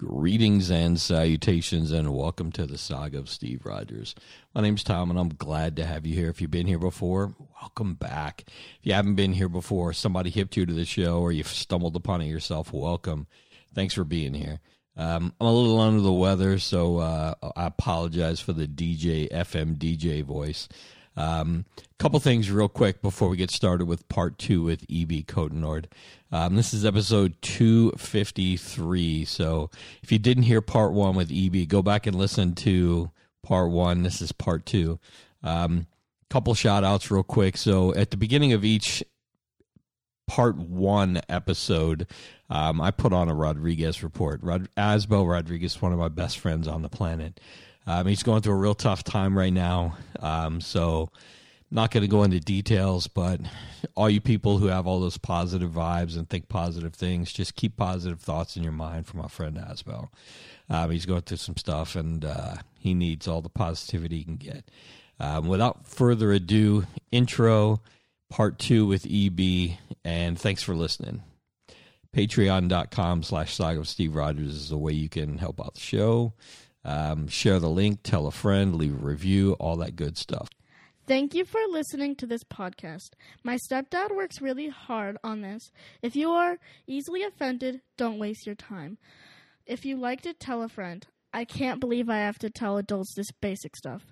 Greetings and salutations, and welcome to the saga of Steve Rogers. My name's Tom, and I'm glad to have you here. If you've been here before, welcome back. If you haven't been here before, somebody hipped you to the show, or you've stumbled upon it yourself, welcome. Thanks for being here. Um, I'm a little under the weather, so uh, I apologize for the DJ FM DJ voice. A um, couple things real quick before we get started with part two with EB Cotenord. Um, this is episode 253. So if you didn't hear part one with EB, go back and listen to part one. This is part two. Um, couple shout outs real quick. So at the beginning of each part one episode, um, I put on a Rodriguez report. Rod- Asbel Rodriguez, one of my best friends on the planet. Um, he's going through a real tough time right now. Um, so, not going to go into details, but all you people who have all those positive vibes and think positive things, just keep positive thoughts in your mind from our friend Asbel. Um, he's going through some stuff and uh, he needs all the positivity he can get. Um, without further ado, intro part two with EB, and thanks for listening. Patreon.com slash saga of Steve Rogers is a way you can help out the show. Um, share the link, tell a friend, leave a review, all that good stuff. Thank you for listening to this podcast. My stepdad works really hard on this. If you are easily offended, don't waste your time. If you liked it, tell a friend. I can't believe I have to tell adults this basic stuff.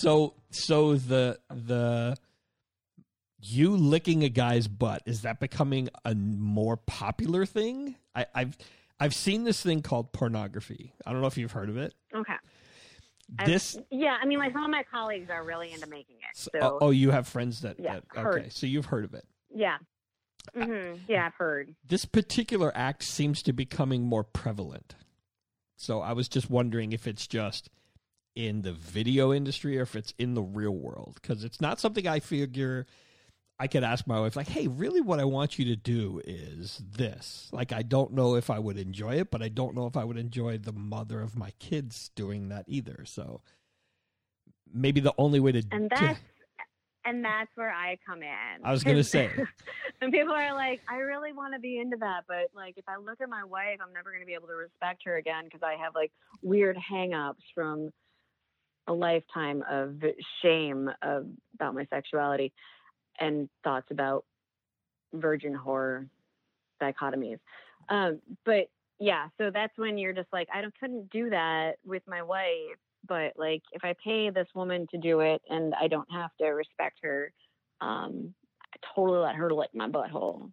So so the the you licking a guy's butt is that becoming a more popular thing? I, I've I've seen this thing called pornography. I don't know if you've heard of it. Okay. This I've, yeah, I mean, like some of my colleagues are really into making it. So, oh, oh, you have friends that, Yeah, that okay, so you've heard of it. yeah, Mm-hmm. yeah, I've heard. This particular act seems to be becoming more prevalent. So I was just wondering if it's just in the video industry or if it's in the real world because it's not something I figure I could ask my wife like, "Hey, really what I want you to do is this." Like I don't know if I would enjoy it, but I don't know if I would enjoy the mother of my kids doing that either. So maybe the only way to And to- that's and that's where I come in. I was going to say. and people are like, I really want to be into that, but like, if I look at my wife, I'm never going to be able to respect her again because I have like weird hang-ups from a lifetime of shame of, about my sexuality and thoughts about virgin horror dichotomies. Um, but yeah, so that's when you're just like, I don't, couldn't do that with my wife. But like, if I pay this woman to do it and I don't have to respect her, um, I totally let her lick my butthole.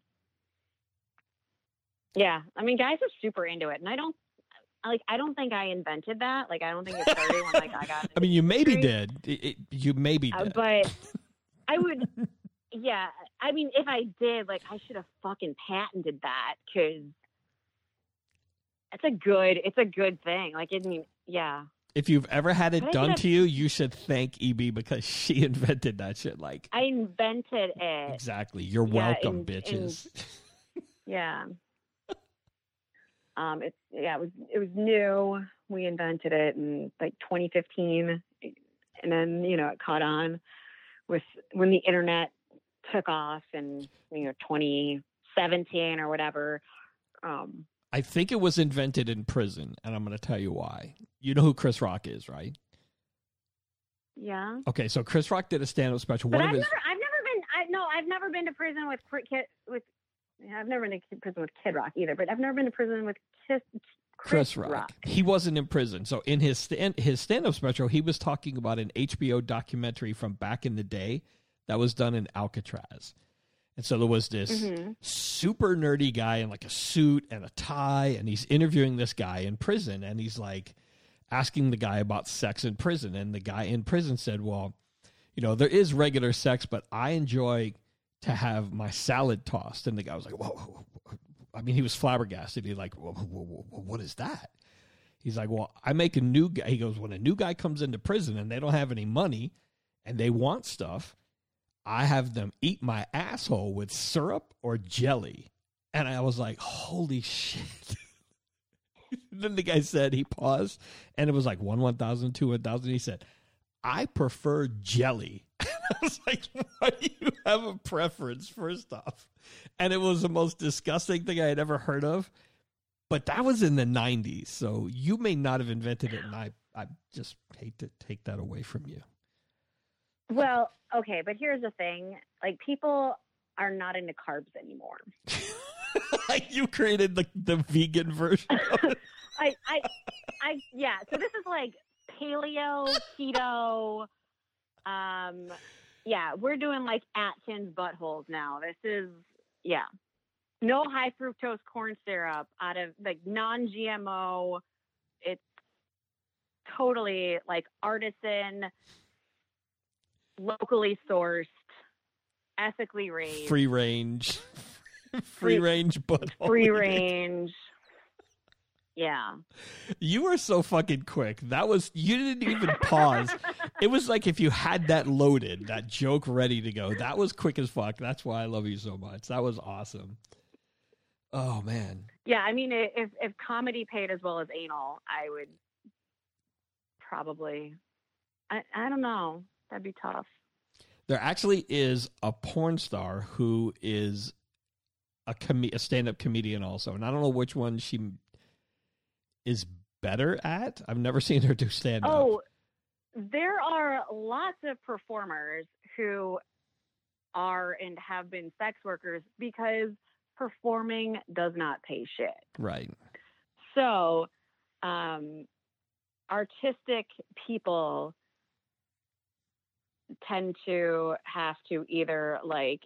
Yeah, I mean, guys are super into it, and I don't like. I don't think I invented that. Like, I don't think it started when like I got. I mean, you maybe did. It, it, you maybe Uh, did. but I would, yeah. I mean, if I did, like, I should have fucking patented that because it's a good, it's a good thing. Like, I mean, yeah, if you've ever had it But done to you, you should thank EB because she invented that shit. Like I invented it. exactly. You're Yeah, welcome, in- bitches. Yeah. Um, it's yeah, it was it was new. We invented it in like 2015, and then you know it caught on with when the internet took off in you know 2017 or whatever. Um, I think it was invented in prison, and I'm going to tell you why. You know who Chris Rock is, right? yeah, Okay, so Chris Rock did a stand-up special. but One I've of his never I've never been I no I've never been to prison with with. Yeah, I've never been to prison with Kid Rock either, but I've never been to prison with Chris, Chris Rock. He wasn't in prison. So in his stand his stand-up special, he was talking about an HBO documentary from back in the day that was done in Alcatraz. And so there was this Mhm. super nerdy guy in like a suit and a tie and he's interviewing this guy in prison and he's like asking the guy about sex in prison and the guy in prison said, "Well, you know, there is regular sex, but I enjoy to have my salad tossed." And the guy was like, "Whoa, whoa, whoa." I mean, he was flabbergasted. He's like, whoa, "What is that?" He's like, "Well, I make a new guy." He goes, "When a new guy comes into prison and they don't have any money, and they want stuff, I have them eat my asshole with syrup or jelly. And I was like, holy shit. then the guy said, he paused, and it was like one, 1,000, two, 1,000. He said, I prefer jelly. I was like, why do you have a preference, first off? And it was the most disgusting thing I had ever heard of. But that was in the 90s. So you may not have invented it. And I, I just hate to take that away from you. Well, okay, but here's the thing: like people are not into carbs anymore. you created the the vegan version. I, I, I, yeah. So this is like paleo, keto. Um, yeah, we're doing like Atkins buttholes now. This is yeah, no high fructose corn syrup out of like non-GMO. It's totally like artisan locally sourced, ethically raised, free range, free range, but free range. Yeah. You were so fucking quick. That was you didn't even pause. it was like if you had that loaded, that joke ready to go. That was quick as fuck. That's why I love you so much. That was awesome. Oh man. Yeah, I mean if if comedy paid as well as anal, I would probably I I don't know. That'd be tough. There actually is a porn star who is a com- a stand up comedian also, and I don't know which one she is better at. I've never seen her do stand up. Oh, there are lots of performers who are and have been sex workers because performing does not pay shit. Right. So, um, artistic people tend to have to either like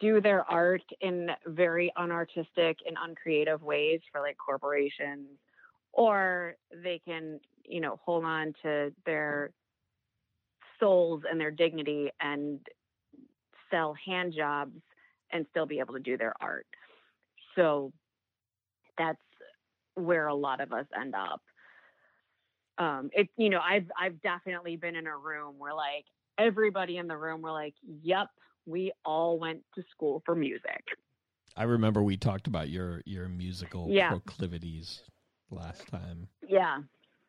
do their art in very unartistic and uncreative ways for like corporations or they can you know hold on to their souls and their dignity and sell hand jobs and still be able to do their art so that's where a lot of us end up um it you know i've i've definitely been in a room where like everybody in the room were like, "Yep, we all went to school for music." I remember we talked about your your musical yeah. proclivities last time. Yeah.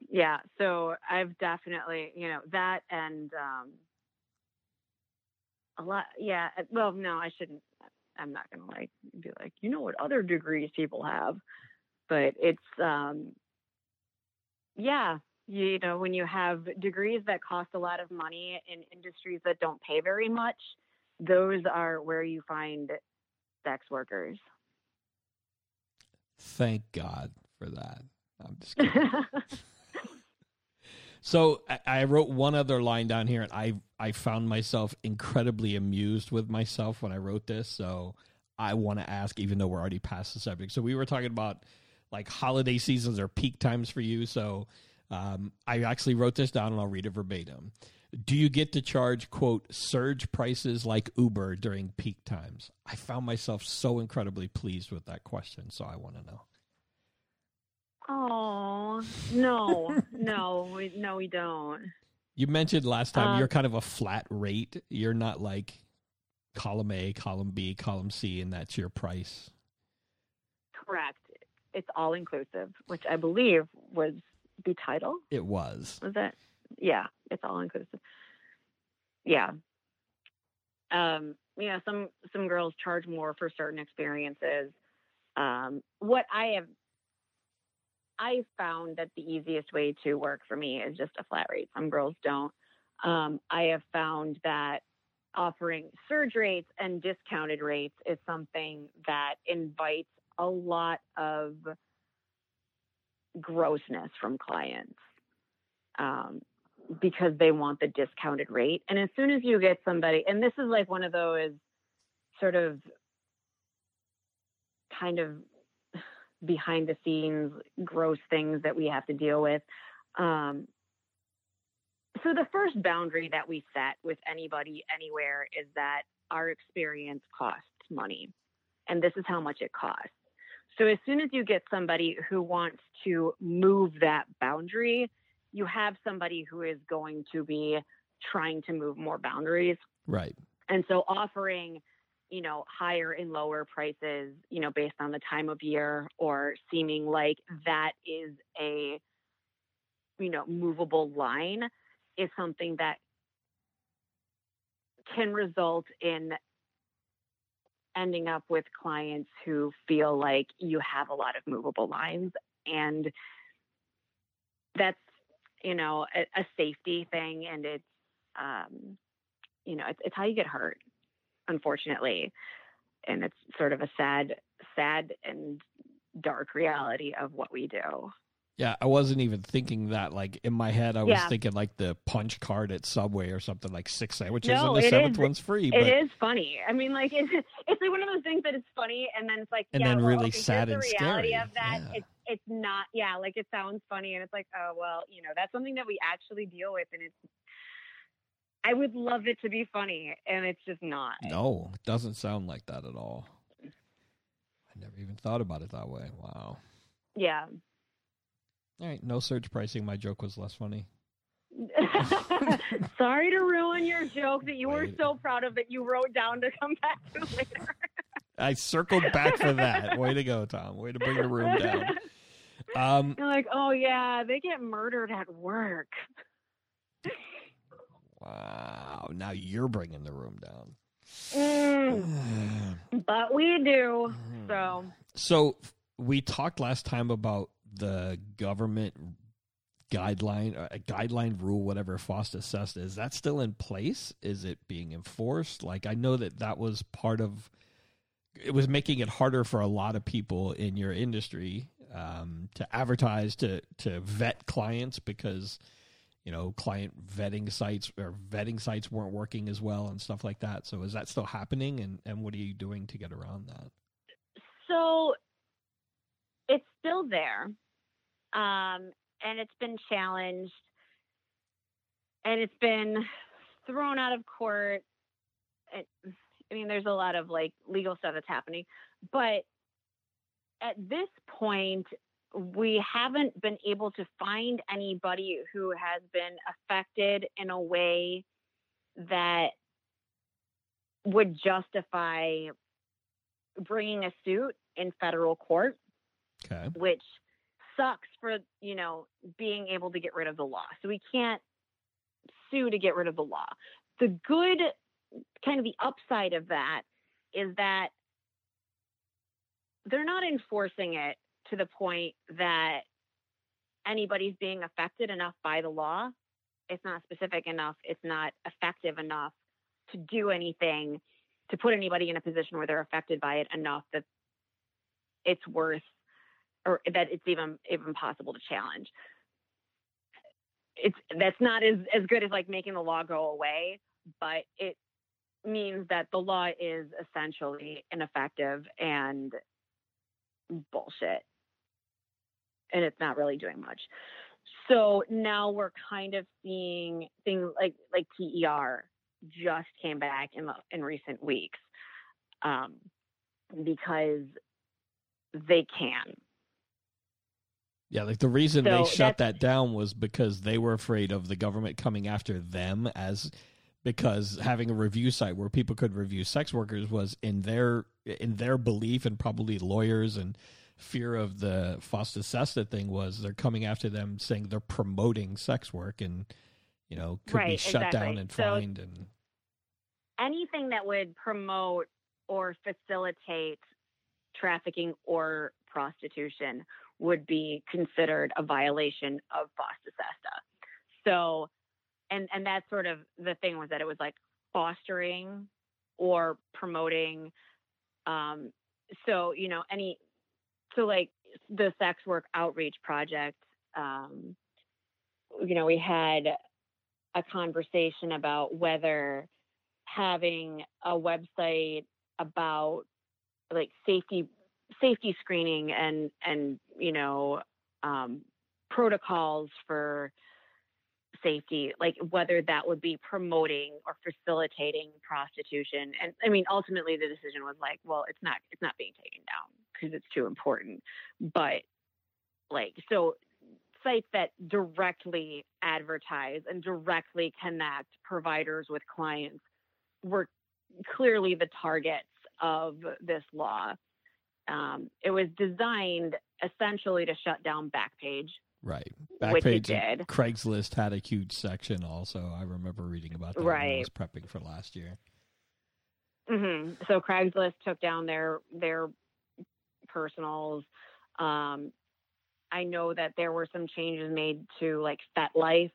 Yeah, so I've definitely, you know, that and um a lot yeah, uh, well, no, I shouldn't I'm not going to like be like, "You know what other degrees people have?" But it's um yeah, you know, when you have degrees that cost a lot of money in industries that don't pay very much, those are where you find sex workers. Thank God for that. I'm just kidding. so I, I, wrote one other line down here, and I I found myself incredibly amused with myself when I wrote this. So I want to ask, even though we're already past the subject. So we were talking about like holiday seasons are peak times for you. So um, I actually wrote this down and I'll read it verbatim. Do you get to charge, quote, surge prices like Uber during peak times? I found myself so incredibly pleased with that question, so I want to know. Oh, no, no, we, no, we don't. You mentioned last time um, you're kind of a flat rate. You're not like column A, column B, column C, and that's your price. Correct. It's all inclusive, which I believe was the title? It was. Was that? Yeah, it's all inclusive. Yeah. Um, you know, some some girls charge more for certain experiences. Um, what I have I found that the easiest way to work for me is just a flat rate. Some girls don't. Um, I have found that offering surge rates and discounted rates is something that invites a lot of grossness from clients um, because they want the discounted rate. And as soon as you get somebody, and this is like one of those sort of kind of behind the scenes gross things that we have to deal with. Um, so the first boundary that we set with anybody anywhere is that our experience costs money and this is how much it costs so as soon as you get somebody who wants to move that boundary, you have somebody who is going to be trying to move more boundaries. Right. And so offering, you know, higher and lower prices, you know, based on the time of year or seeming like that is a, you know, movable line is something that can result in ending up with clients who feel like you have a lot of movable lines. And that's you know a, a safety thing and it's um, you know it's, it's how you get hurt unfortunately and it's sort of a sad sad and dark reality of what we do Yeah, I wasn't even thinking that. Like in my head, I was Yeah. thinking like the punch card at Subway or something like six sandwiches No, and the seventh is- one's free. It But is funny. I mean, like it's it's like one of those things that it's funny, and then it's like, And yeah, then well, really okay, sad and the reality scary. of that. Yeah. It's it's not. Yeah, like it sounds funny, and it's like, oh well, you know, that's something that we actually deal with, and it's. I would love it to be funny, and it's just not. no, it doesn't sound like that at all. I never even thought about it that way. Wow. Yeah. All right, no surge pricing. My joke was less funny. Sorry to ruin your joke that you were Wait. so proud of that you wrote down to come back to later. I circled back for that. Way to go, Tom. Way to bring the room down. Um, You're like, oh yeah, they get murdered at work. Wow. Now you're bringing the room down. Mm, but we do. So So we talked last time about the government guideline, a guideline rule, whatever FOSTA SESTA. Is that still in place? Is it being enforced? Like I know that that was part of. It was making it harder for a lot of people in your industry um, to advertise to to vet clients because you know client vetting sites or vetting sites weren't working as well and stuff like that. So is that still happening? And and what are you doing to get around that? so it's still there. Um and it's been challenged and it's been thrown out of court. I mean, there's a lot of like legal stuff that's happening, but at this point, we haven't been able to find anybody who has been affected in a way that would justify bringing a suit in federal court Okay. which sucks for you know being able to get rid of the law so we can't sue to get rid of the law the good kind of the upside of that is that they're not enforcing it to the point that anybody's being affected enough by the law it's not specific enough it's not effective enough to do anything to put anybody in a position where they're affected by it enough that it's worth or that it's even even possible to challenge. It's that's not as as good as like making the law go away, but it means that the law is essentially ineffective and bullshit. And it's not really doing much. So now we're kind of seeing things like like TER just came back in the, in recent weeks um, because they can. Yeah, like the reason So they shut that down was because they were afraid of the government coming after them as because having a review site where people could review sex workers was in their in their belief and probably lawyers and fear of the FOSTA SESTA thing was they're coming after them saying they're promoting sex work and you know could be Right, shut down exactly. and So- fined and anything that would promote or facilitate trafficking or prostitution would be considered a violation of FOSTA SESTA. So, and and that's sort of the thing was that it was like fostering or promoting. Um, so you know any, so like the sex work outreach project. Um, you know, we had a conversation about whether having a website about like safety safety screening and and you know um, protocols for safety like whether that would be promoting or facilitating prostitution and i mean ultimately the decision was like well it's not it's not being taken down because it's too important but like so sites that directly advertise and directly connect providers with clients were clearly the targets of this law. Um, it was designed essentially to shut down Backpage. Right. Backpage. did. Craigslist had a huge section also. I remember reading about that when I Right. was prepping for last year. hmm So Craigslist took down their their personals. Um, I know that there were some changes made to like FetLife,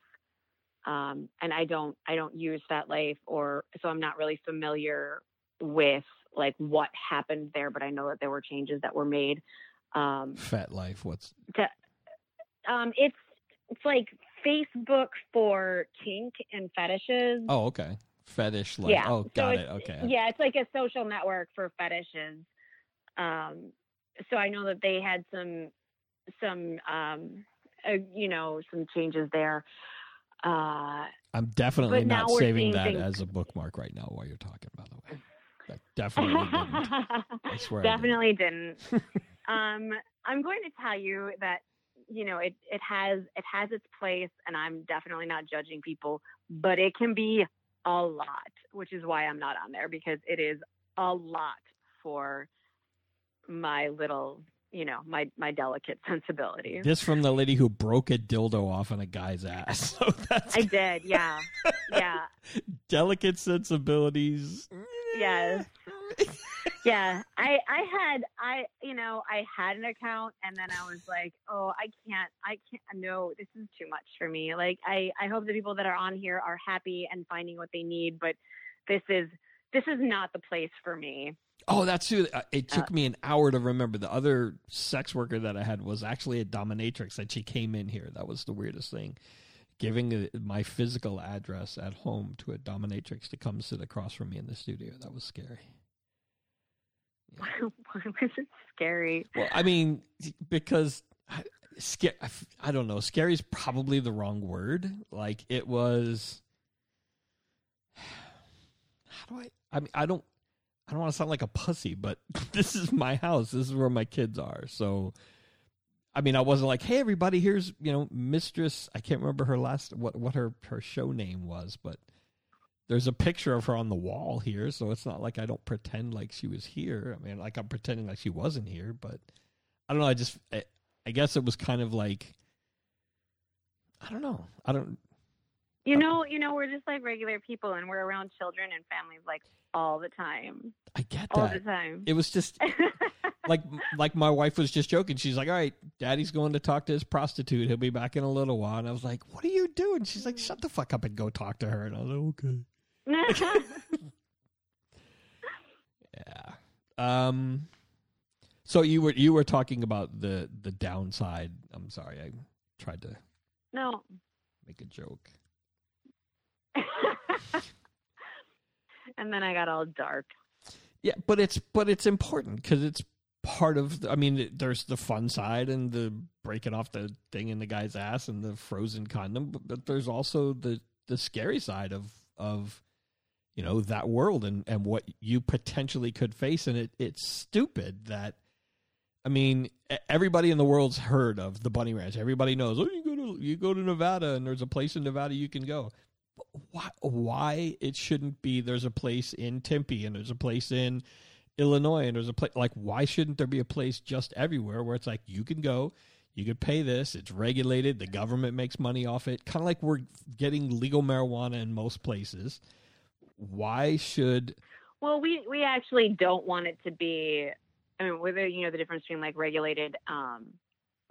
um, and I don't I don't use FetLife or so I'm not really familiar with like what happened there, but I know that there were changes that were made. Um, Fat Life. What's um, it's it's like Facebook for kink and fetishes. Oh, okay. Fetish life. Yeah, Oh, so got it. Okay. Yeah, it's like a social network for fetishes. Um, so I know that they had some some um, uh, you know some changes there. Uh, I'm definitely not saving that things- as a bookmark right now while you're talking, by the way. Definitely didn't. I swear. I didn't. Definitely didn't. um, I'm going to tell you that you know it it has it has its place, and I'm definitely not judging people, but it can be a lot, which is why I'm not on there because it is a lot for my little you know my my delicate sensibilities. This from the lady who broke a dildo off on a guy's ass. So that's I did, yeah, yeah. delicate sensibilities. Yes. yeah i i had i you know i had an account and then i was like oh i can't i can't no this is too much for me like i i hope the people that are on here are happy and finding what they need but this is this is not the place for me Oh, that's who. uh, It took Uh, me an hour to remember. The other sex worker that I had was actually a dominatrix, and she came in here. That was the weirdest thing. Giving my physical address at home to a dominatrix to come sit across from me in the studio. That was scary. why was it scary Well, I mean, because I, sca- I f- I don't know. Scary is probably the wrong word. Like it was. How do I? I mean, I don't. I don't want to sound like a pussy, but this is my house. This is where my kids are. So, I mean, I wasn't like, "Hey, everybody, here's you know, Mistress." I can't remember her last what what her her show name was, but there's a picture of her on the wall here. So it's not like I don't pretend like she was here. I mean, like I'm pretending like she wasn't here, but I don't know. I just, I, I guess it was kind of like, I don't know. I don't. You know you know we're just like regular people and we're around children and families like all the time I get all the that. time It was just like, like my wife was just joking. She's like, "All right, Daddy's going to talk to his prostitute. He'll be back in a little while." And I was like, "What are you doing?" She's like, "Shut the fuck up and go talk to her." And I was like, "Okay." Yeah. Um. So you were you were talking about the the downside. I'm sorry, I tried to no make a joke. and then I got all dark. Yeah, but it's but it's important because it's part of. I mean, there's the fun side and the breaking off the thing in the guy's ass and the frozen condom, but, there's also the the scary side of of you know that world and and what you potentially could face. And it it's stupid that. I mean, everybody in the world's heard of the Bunny Ranch. Everybody knows. Oh, you go to you go to Nevada, and there's a place in Nevada you can go. Why? Why it shouldn't be? There's a place in Tempe, and there's a place in Illinois, and there's a place like. Why shouldn't there be a place just everywhere where it's like you can go, you could pay this, it's regulated, the government makes money off it, kind of like we're getting legal marijuana in most places. Why should Well, we we actually don't want it to be. I mean, whether you know the difference between like regulated, um,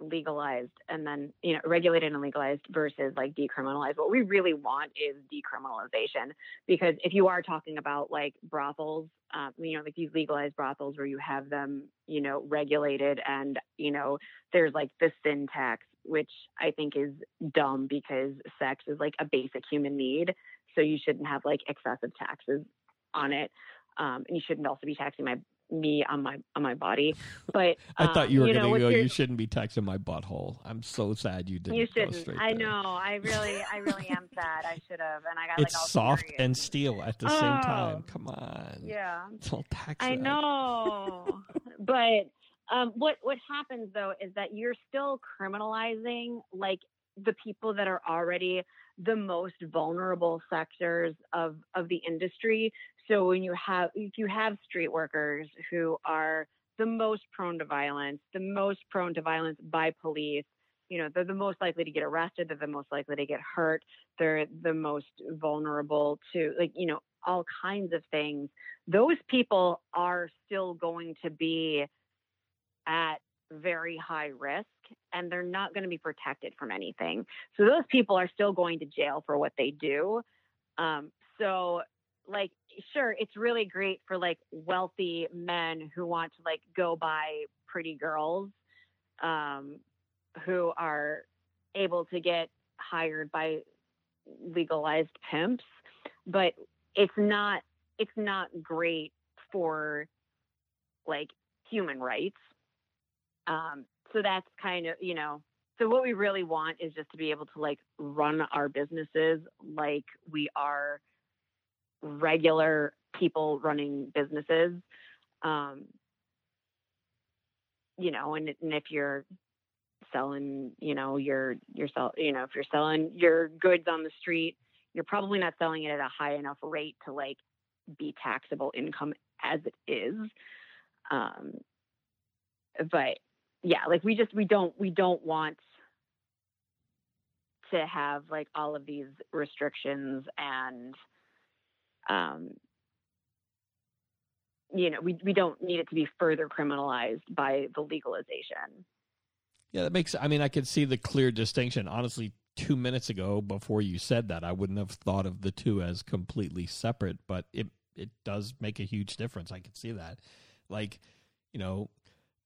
legalized, and then you know regulated and legalized versus like decriminalized. What we really want is decriminalization because if you are talking about like brothels, um, you know, like these legalized brothels where you have them, you know, regulated and you know there's like the sin tax, which I think is dumb because sex is like a basic human need, so you shouldn't have like excessive taxes on it um, and you shouldn't also be taxing my me on my on my body. But I thought um, you were know, going to go. your- You shouldn't be texting my butthole. I'm so sad you didn't. you shouldn't. I know. I really, I really am sad. I should have, and I got It's like all soft serious. and steel at the same Oh. time. Come on. yeah. Don't tax I know, but Um, what what happens though is that you're still criminalizing like the people that are already the most vulnerable sectors of of the industry. So when you have if you have street workers who are the most prone to violence, the most prone to violence by police, you know, they're the most likely to get arrested, they're the most likely to get hurt, they're the most vulnerable to like, you know, all kinds of things. Those people are still going to be at very high risk and they're not going to be protected from anything. So those people are still going to jail for what they do. Um, so like sure it's really great for like wealthy men who want to like go buy pretty girls um, who are able to get hired by legalized pimps but it's not it's not great for like human rights. Um, so that's kind of you know so what we really want is just to be able to like run our businesses like we are regular people running businesses um, you know and, and if you're selling you know your your sell you know if you're selling your goods on the street you're probably not selling it at a high enough rate to like be taxable income as it is. Um, but yeah, like we just we don't we don't want to have like all of these restrictions and um you know we we don't need it to be further criminalized by the legalization. Yeah, that makes I mean I could see the clear distinction. Honestly, 2 minutes ago before you said that, I wouldn't have thought of the two as completely separate, but it it does make a huge difference. I can see that. Like, you know,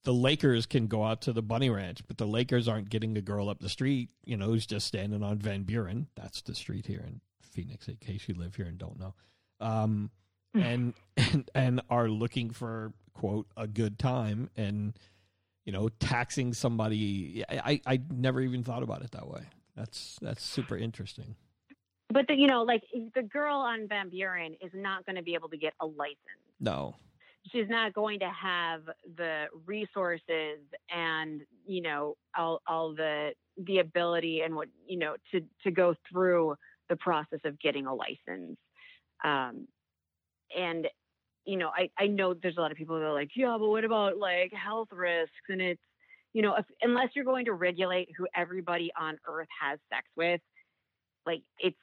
the Lakers can go out to the Bunny Ranch, but the Lakers aren't getting a girl up the street, you know, who's just standing on Van Buren. That's the street here in Phoenix, in case you live here and don't know. Um, and, and and are looking for quote a good time and you know taxing somebody. I I never even thought about it that way. That's that's super interesting. But the, you know, like the girl on Van Buren is not going to be able to get a license. No, she's not going to have the resources and you know all all the the ability and what you know to to go through the process of getting a license um, and you know I I know there's a lot of people that are like yeah but what about like health risks? And it's you know if, unless you're going to regulate who everybody on earth has sex with like it's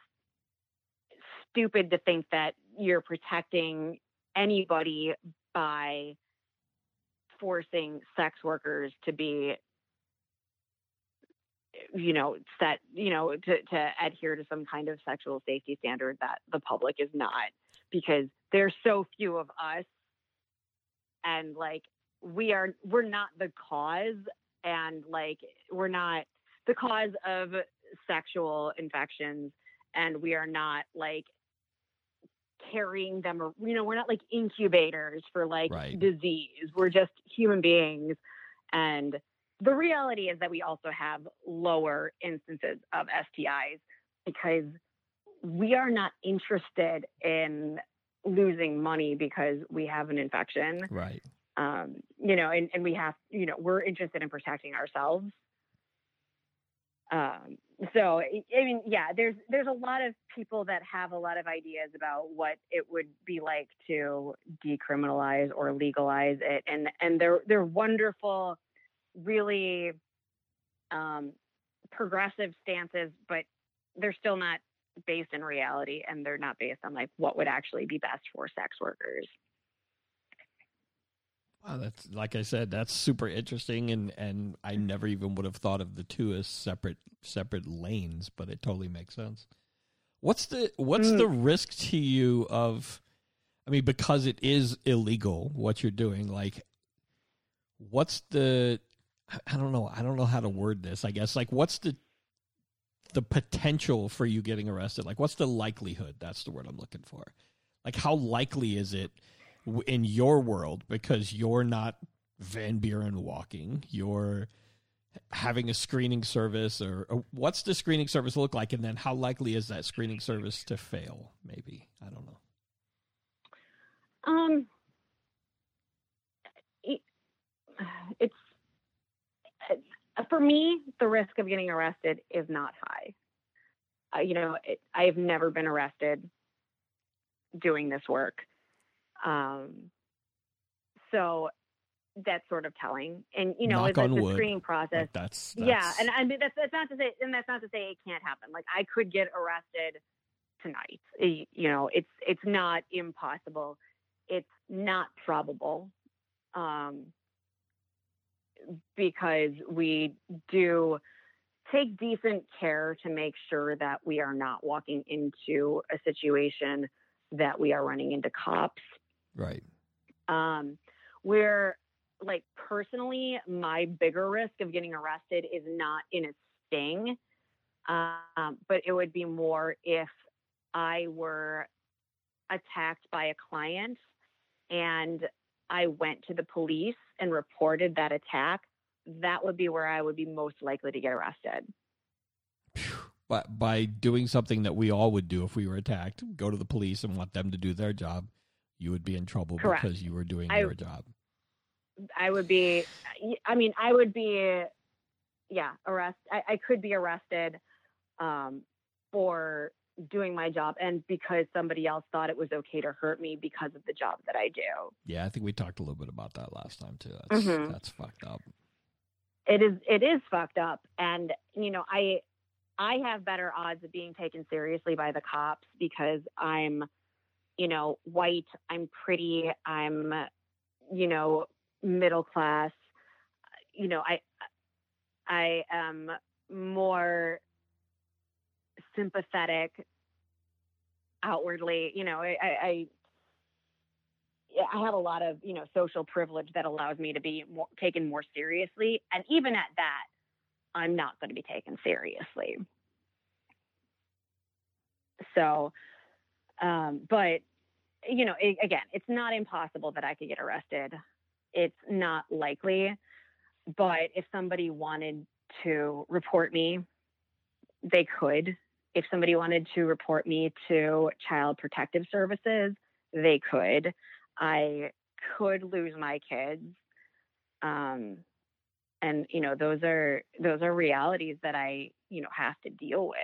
stupid to think that you're protecting anybody by forcing sex workers to be you know set you know to, to adhere to some kind of sexual safety standard that the public is not because there's so few of us and like we are we're not the cause and like we're not the cause of sexual infections and we are not like carrying them or you know we're not like incubators for like right. disease we're just human beings and the reality is that we also have lower instances of STIs because we are not interested in losing money because we have an infection. Right. Um, you know, and, and we have, you know, we're interested in protecting ourselves. Um, so I mean, yeah, there's there's a lot of people that have a lot of ideas about what it would be like to decriminalize or legalize it, and and they're they're wonderful, really um, progressive stances, but they're still not based in reality, and they're not based on like what would actually be best for sex workers. Wow, that's like I said, that's super interesting, and and I never even would have thought of the two as separate separate lanes, but it totally makes sense. What's the what's mm. the risk to you of? I mean, because it is illegal, what you're doing, like, what's the? I don't know. I don't know how to word this. I guess like, what's the the potential for you getting arrested? Like, what's the likelihood? That's the word I'm looking for. Like, how likely is it? in your world because you're not Van Buren walking. You're having a screening service, or, or, what's the screening service look like, and then how likely is that screening service to fail? Maybe I don't know. Um, it's for me, the risk of getting arrested is not high. Uh, you know, it, I've never been arrested doing this work. Um, so that's sort of telling. And you know, Knock it's like the screening process. Like that's, yeah, and I mean that's that's not to say, and that's not to say it can't happen. Like I could get arrested tonight. You know, it's it's not impossible. It's not probable, um, because we do take decent care to make sure that we are not walking into a situation that we are running into cops right. um, where like personally my bigger risk of getting arrested is not in a sting um, but it would be more if i were attacked by a client and i went to the police and reported that attack that would be where i would be most likely to get arrested But by doing something that we all would do if we were attacked, go to the police and want them to do their job, you would be in trouble Correct. because you were doing I- your job. I would be, I mean, I would be, yeah, arrest. I, I could be arrested um, for doing my job and because somebody else thought it was okay to hurt me because of the job that I do. Yeah, I think we talked a little bit about that last time too. That's Mhm. that's fucked up. It is, it is fucked up. And, you know, I, I have better odds of being taken seriously by the cops because I'm, you know, white, I'm pretty, I'm, you know, middle class. You know, I I am more sympathetic outwardly. You know, I, I, I have a lot of you know social privilege that allows me to be more, taken more seriously, and even at that, I'm not going to be taken seriously. So, um, but you know, a- again, it's not impossible that I could get arrested. It's not likely, but if somebody wanted to report me, they could. If somebody wanted to report me to Child Protective Services, they could. I could lose my kids. Um, and you know, those are those are realities that I, you know, have to deal with.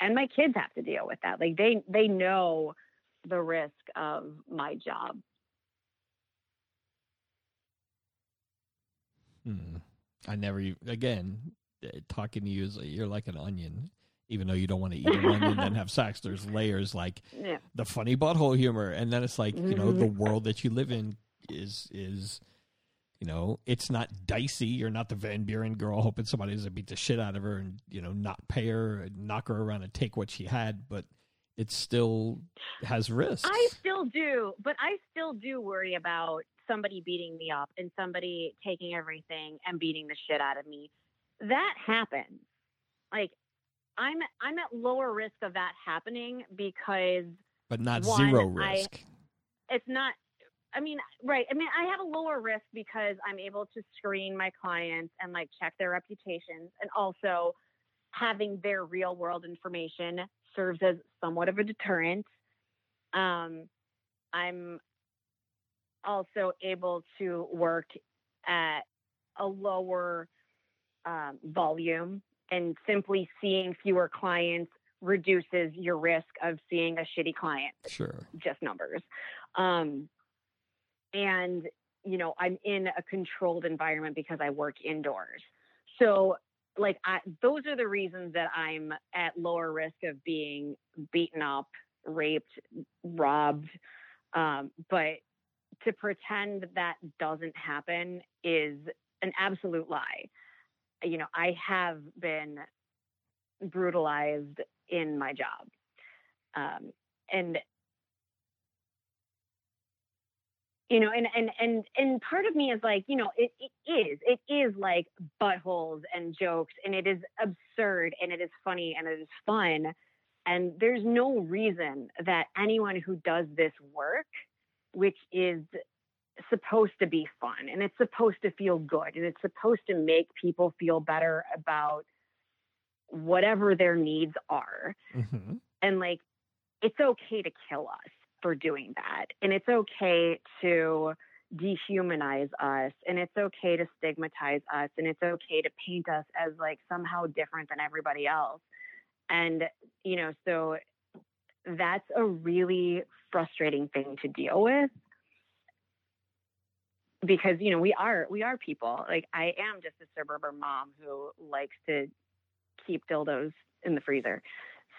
And my kids have to deal with that. Like they they know the risk of my job. Hmm. I never again eh, talking to you is you're like an onion. Even though you don't want to eat onion and then have sex, there's layers like Yeah. the funny butthole humor, and then it's like you know the Mhm. world that you live in is is you know it's not dicey. You're not the Van Buren girl hoping somebody doesn't beat the shit out of her and you know not pay her, and knock her around and take what she had, but it still has risks. I still do, but I still do worry about somebody beating me up and somebody taking everything and beating the shit out of me. That happens. Like I'm I'm at lower risk of that happening because but not one, zero I- risk. it's not I mean, right. I mean, I have a lower risk because I'm able to screen my clients and like check their reputations and also having their real world information serves as somewhat of a deterrent. Um, I'm also able to work at a lower um, volume, and simply seeing fewer clients reduces your risk of seeing a shitty client Sure. just numbers. Um, and, you know, I'm in a controlled environment because I work indoors. So, like, I, those are the reasons that I'm at lower risk of being beaten up, raped, robbed. Um, but to pretend that doesn't happen is an absolute lie. You know, I have been brutalized in my job. Um, and you know and and and and part of me is like you know it, it is it is like buttholes and jokes and it is absurd and it is funny and it is fun and there's no reason that anyone who does this work which is supposed to be fun and it's supposed to feel good and it's supposed to make people feel better about whatever their needs are. Hmm and like it's okay to kill us for doing that and it's okay to dehumanize us and it's okay to stigmatize us and it's okay to paint us as like somehow different than everybody else. And, you know, so that's a really frustrating thing to deal with because you know we are we are people. Like i am just a suburban mom who likes to keep dildos in the freezer.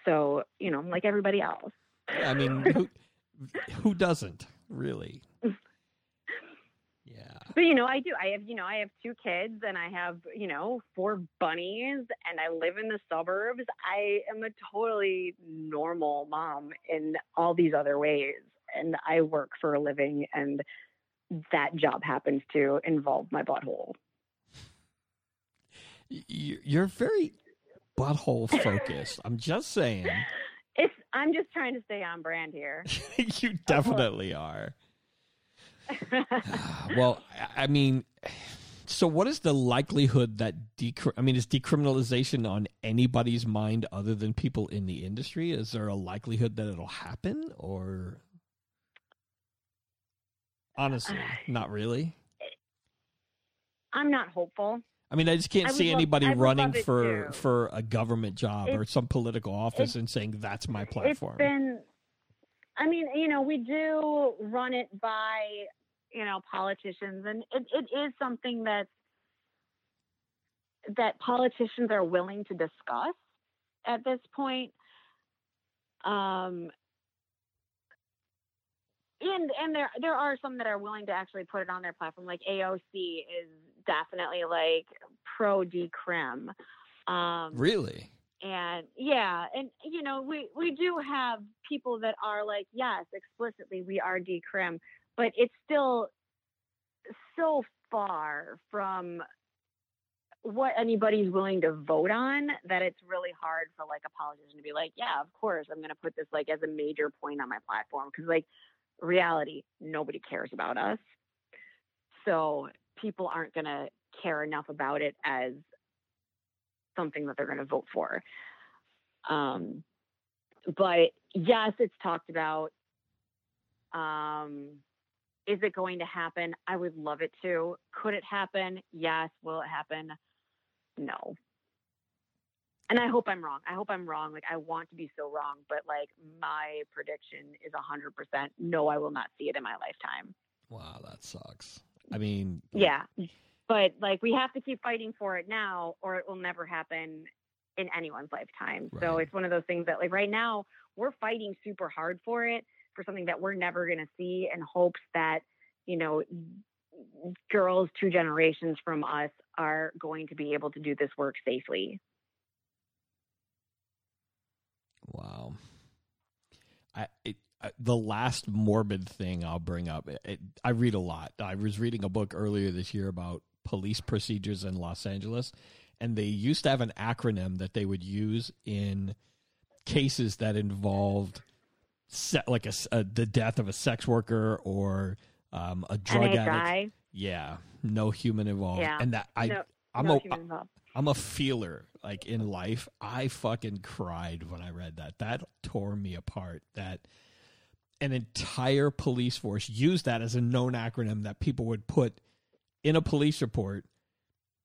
So you know like everybody else. I mean, who, who doesn't really? Yeah. but you know i do. I have you know i have two kids and i have you know four bunnies and i live in the suburbs. I am a totally normal mom in all these other ways. And i work for a living and that job happens to involve my butthole You're very butthole focused. I'm just saying. it's i'm just trying to stay on brand here you definitely are. Well, I I mean, so what is the likelihood that decri- I mean, is decriminalization on anybody's mind other than people in the industry? Is there a likelihood that it'll happen, or honestly, not really? i'm not hopeful I mean, I just can't I see love- anybody running for too. for a government job or some political office and saying that's my platform. It's been, I mean, you know, we do run it by, you know, politicians, and it, it is something that that politicians are willing to discuss at this point. Um, and and there there are some that are willing to actually put it on their platform. Like AOC is definitely like pro decrim. Um, really? and yeah and you know we we do have people that are like yes explicitly we are decrim but it's still so far from what anybody's willing to vote on that it's really hard for like a politician to be like yeah of course i'm going to put this like as a major point on my platform because like reality nobody cares about us so people aren't going to care enough about it as something that they're going to vote for. Um, but yes, it's talked about. Um, is it going to happen? I would love it to. Could it happen? Yes. Will it happen? No. And I hope I'm wrong. I hope I'm wrong. Like I want to be so wrong, but like my prediction is a hundred percent. No, I will not see it in my lifetime. Wow, that sucks. I mean, Yeah. But like we have to keep fighting for it now or it will never happen in anyone's lifetime. So it's one of those things that like right now we're fighting super hard for it for something that we're never going to see in hopes that, you know, girls two generations from us are going to be able to do this work safely. Wow. I, it, I the last morbid thing I'll bring up. It, it, I read a lot. I was reading a book earlier this year about police procedures in Los Angeles, and they used to have an acronym that they would use in cases that involved se- like a, a- the death of a sex worker or um, a drug addict. Yeah, no human involved. Yeah. And that I No- I'm no a, human involved. I'm a feeler like in life. I fucking cried when I read that. That tore me apart. That an entire police force used that as a known acronym that people would put in a police report,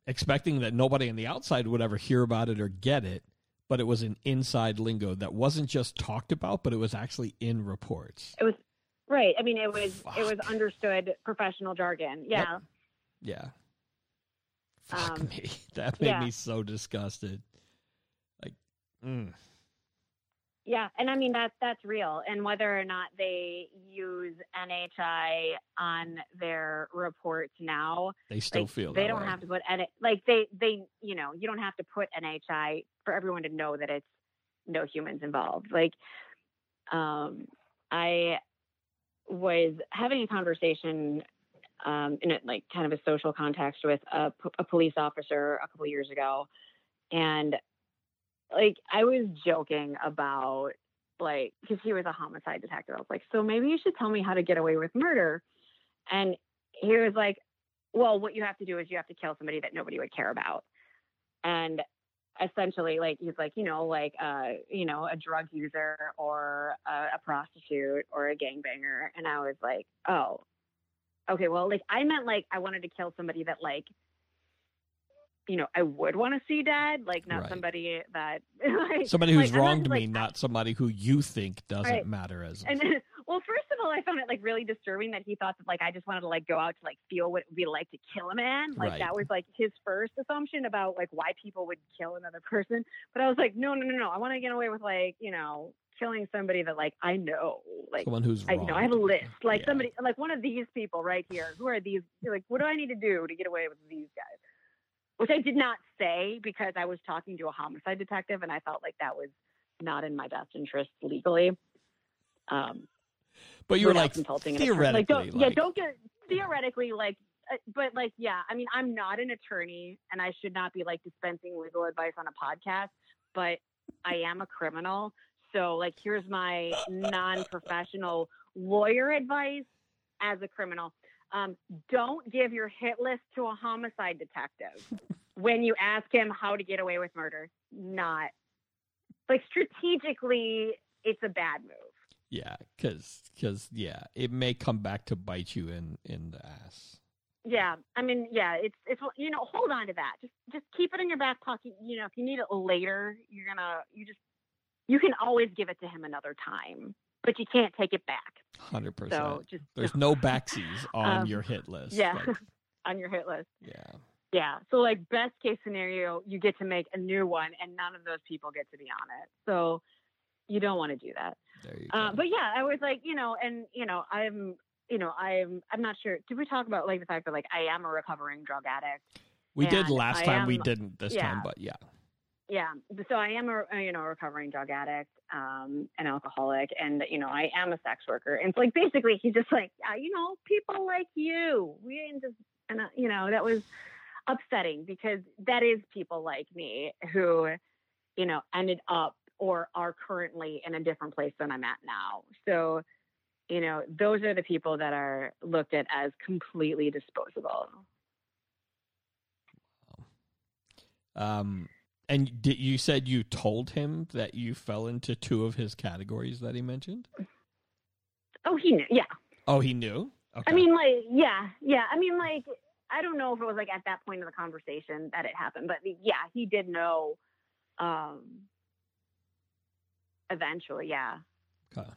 expecting that nobody on the outside would ever hear about it or get it. But it was an inside lingo that wasn't just talked about, but it was actually in reports. It was right. I mean, it was it was understood professional jargon. Yeah. Yeah. Fuck Um, me. That made yeah. me so disgusted. Like, mm. Yeah, and I mean that that's real. And whether or not they use NHI on their reports now, they still like, feel they don't way. have to put N like they they you know you don't have to put NHI for everyone to know that it's no humans involved. Like, um, I was having a conversation um, in a, like kind of a social context with a, police officer a couple years ago, and like I was joking about like because he was a homicide detective. I was like, so maybe you should tell me how to get away with murder, and he was like, well, what you have to do is you have to kill somebody that nobody would care about, and essentially like he's like you know like uh you know a drug user or a, a prostitute or a gangbanger. And i was like oh okay, well, like I meant like I wanted to kill somebody that like you know, I would want to see dead, like not Right. somebody that like, Somebody who's like, wronged just, me, not somebody who you think doesn't Right. matter as. And well, first of all, I found it like really disturbing that he thought that like I just wanted to like go out to like feel what it would be like to kill a man. Like Right. that was like his first assumption about like why people would kill another person. But I was like, no, no, no, no. I want to get away with like you know killing somebody that like I know, like someone who's I, you know, I have a list. Like Yeah. somebody, like one of these people right here. Who are these? Like, what do I need to do to get away with these guys? Which I did not say because I was talking to a homicide detective, and I felt like that was not in my best interest legally. Um, But you were like consulting an. Like, theoretically, don't, yeah, don't get theoretically like. uh, But like, yeah, I mean, I'm not an attorney, and I should not be like dispensing legal advice on a podcast. But I am a criminal, so like, here's my non-professional lawyer advice as a criminal. Um, don't give your hit list to a homicide detective when you ask him how to get away with murder. Not like strategically, it's a bad move. Yeah, because yeah, it may come back to bite you in in the ass. Yeah, I mean, yeah, it's it's you know, hold on to that. Just just keep it in your back pocket. You know, if you need it later, you're gonna you just you can always give it to him another time, but you can't take it back. Hundred So percent. just There's no backsies on Um, your hit list. yeah, Like, on your hit list. yeah. Yeah. So like best case scenario, you get to make a new one, and none of those people get to be on it. So you don't want to do that. There you go. Uh, but yeah, I was like, you know, and you know, I'm, you know, I'm, I'm not sure. Did we talk about like the fact that like I am a recovering drug addict? we did last I time. we didn't this yeah. time, but yeah. Yeah. So I am a, you know, recovering drug addict, um, an alcoholic, and you know, I am a sex worker. And it's like basically he's just like, yeah, you know, people like you. We ain't just, and uh, you know, that was upsetting because that is people like me who, you know, ended up or are currently in a different place than I'm at now. So, you know, those are the people that are looked at as completely disposable. Um, and did, you said you told him that you fell into two of his categories that he mentioned. Oh, he knew. Yeah. Oh, he knew. Okay. I mean, like, yeah, yeah. I mean, like, I don't know if it was like at that point in the conversation that it happened, but yeah, he did know. Um, eventually, yeah. Okay.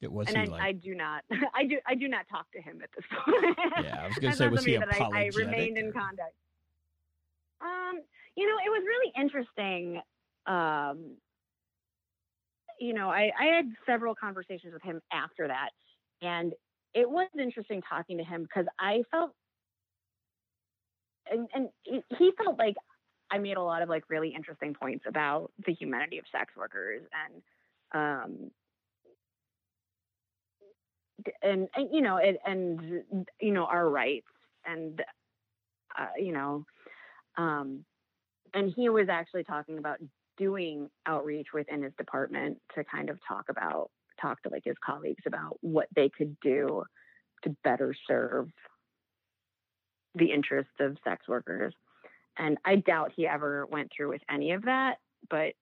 It was and I, like? I do not, I do, I do not talk to him at this point. yeah, I was gonna say, was he that I, I apologetic? remained in contact. Um, you know, it was really interesting. Um, you know, I, I had several conversations with him after that, and it was interesting talking to him because I felt, and, and he- felt like I made a lot of like really interesting points about the humanity of sex workers and, um, and, and you know, and, and you know our rights and, uh, you know, um, and he was actually talking about doing outreach within his department to kind of talk about talk to like his colleagues about what they could do to better serve the interests of sex workers. And I doubt he ever went through with any of that, but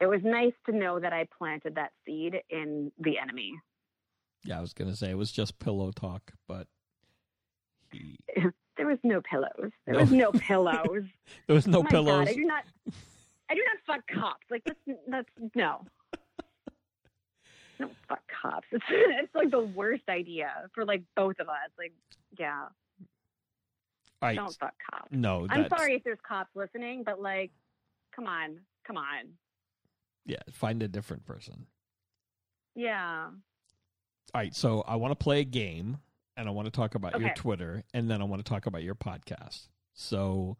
it was nice to know that I planted that seed in the enemy. Yeah, I was gonna say it was just pillow talk, but he, There was no pillows. There No. was no pillows. there was no Oh my pillows. God, I do not. I do not fuck cops. Like that's that's no. No fuck cops. It's it's like the worst idea for like both of us. Like yeah, right, don't fuck cops. no, I'm that's- sorry if there's cops listening, but like, come on, come on. Yeah, find a different person. Yeah. All right, so I want to play a game, and I want to talk about your Twitter, and then I want to talk about your podcast. So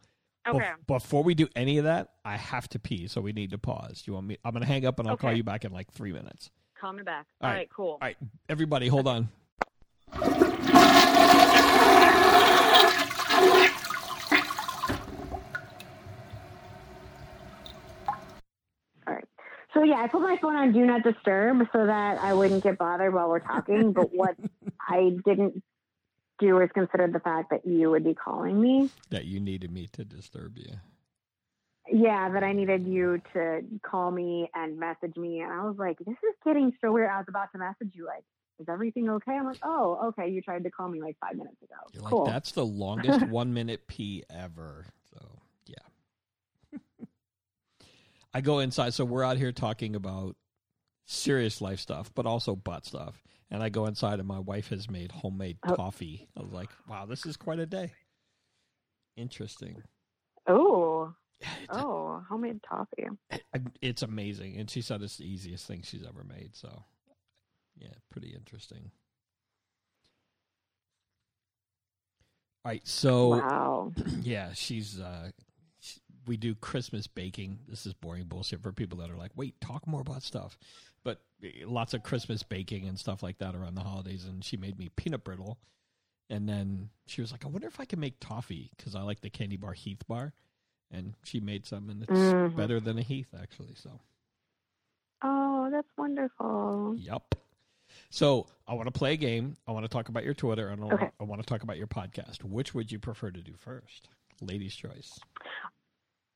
bef- Okay. before we do any of that, I have to pee, so we need to pause. Do you want me? I'm gonna hang up, and I'll call you back in like three minutes. Call me back. All All right. right. Cool. All right, everybody, hold on. All right. So yeah, I put my phone on do not disturb so that I wouldn't get bothered while we're talking. but what I didn't do is consider the fact that you would be calling me. That you needed me to disturb you. Yeah, that I needed you to call me and message me, and I was like, "This is getting so weird." I was about to message you like, is everything okay? I'm like, oh, okay. You tried to call me like five minutes ago. You're cool. like, that's the longest one minute pee ever. So. I go inside. So, we're out here talking about serious life stuff, but also butt stuff. And I go inside, and my wife has made homemade Oh. coffee. I was like, wow, this is quite a day. Interesting. oh, oh, homemade coffee. it's amazing. And she said it's the easiest thing she's ever made. So, yeah, pretty interesting. All right. So, wow. yeah, she's uh we do Christmas baking. This is boring bullshit for people that are like, "Wait, talk more about stuff." But eh, lots of Christmas baking and stuff like that around the holidays and she made me peanut brittle. And then she was like, "I wonder if I can make toffee cuz I like the candy bar Heath bar." And she made some and it's Mhm. better than a Heath actually, so. Oh, that's wonderful. Yep. So, I want to play a game. I want to talk about your Twitter and I Okay. I want to talk about your podcast. Which would you prefer to do first? Ladies' choice.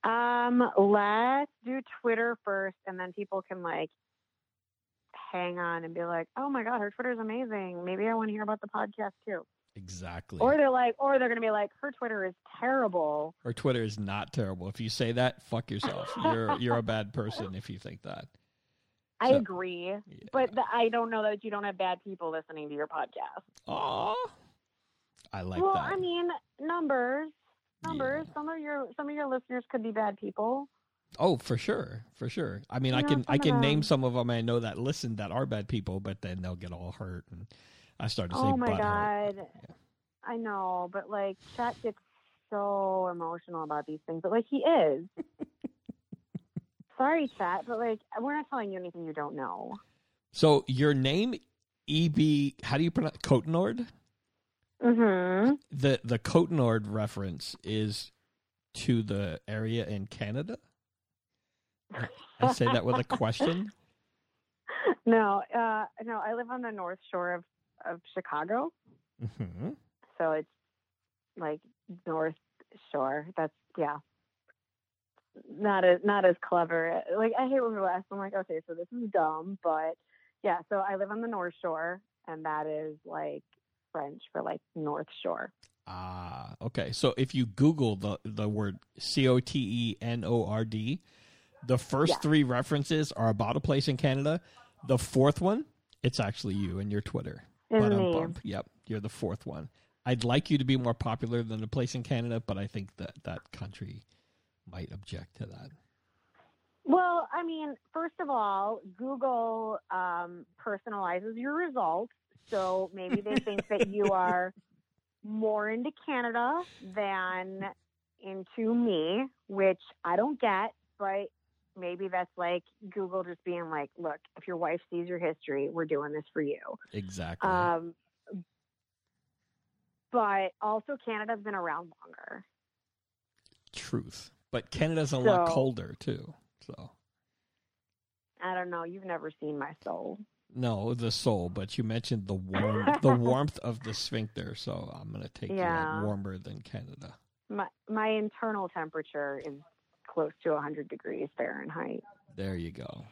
Um, let's do Twitter first, and then people can like hang on and be like, "Oh my god, her Twitter's amazing. Maybe I want to hear about the podcast too." Exactly. Or they're like, or they're gonna be like, "Her Twitter is terrible." Or Twitter is not terrible. If you say that, fuck yourself. You're you're a bad person if you think that. I agree, Yeah. but the, I don't know that you don't have bad people listening to your podcast. Oh, I like well, that. Well, I mean, numbers, numbers. Yeah. Some of your some of your listeners could be bad people. Oh, for sure, for sure. I mean, I know, can I can name some of them I know that listen that are bad people, but then they'll get all hurt, and I start to say Oh my god, Yeah. I know, but like Chet gets so emotional about these things, but like he is. Sorry, Chet, but like we're not telling you anything you don't know. So your name, EB, how do you pronounce Cotenord? Mm-hmm. The the Cotenord reference is to the area in Canada. I say that with a question. No, uh, no, I live on the North Shore of of Chicago, hmm so it's like North Shore. That's yeah. Not as not as clever. Like I hate when people ask. I'm like, okay, so this is dumb, but yeah. So I live on the North Shore, and that is like French for like North Shore. Ah, okay. So if you Google the the word C O T E N O R D, the first Yeah. three references are about a place in Canada. The fourth one, it's actually you and your Twitter. But bump. Yep, you're the fourth one. I'd like you to be more popular than a place in Canada, but I think that that country might object to that. Well, I mean, first of all, Google um, personalizes your results. So maybe they think that you are more into Canada than into me, which I don't get, but maybe that's like Google just being like, look, if your wife sees your history, we're doing this for you. Exactly. Um, but also, Canada's been around longer. Truth. But Canada's a lot colder too. So I don't know. You've never seen my soul. No, the soul. But you mentioned the warm, the warmth of the sphincter. So I'm gonna take you Yeah. at warmer than Canada. my my internal temperature is close to 100 degrees Fahrenheit, There you go.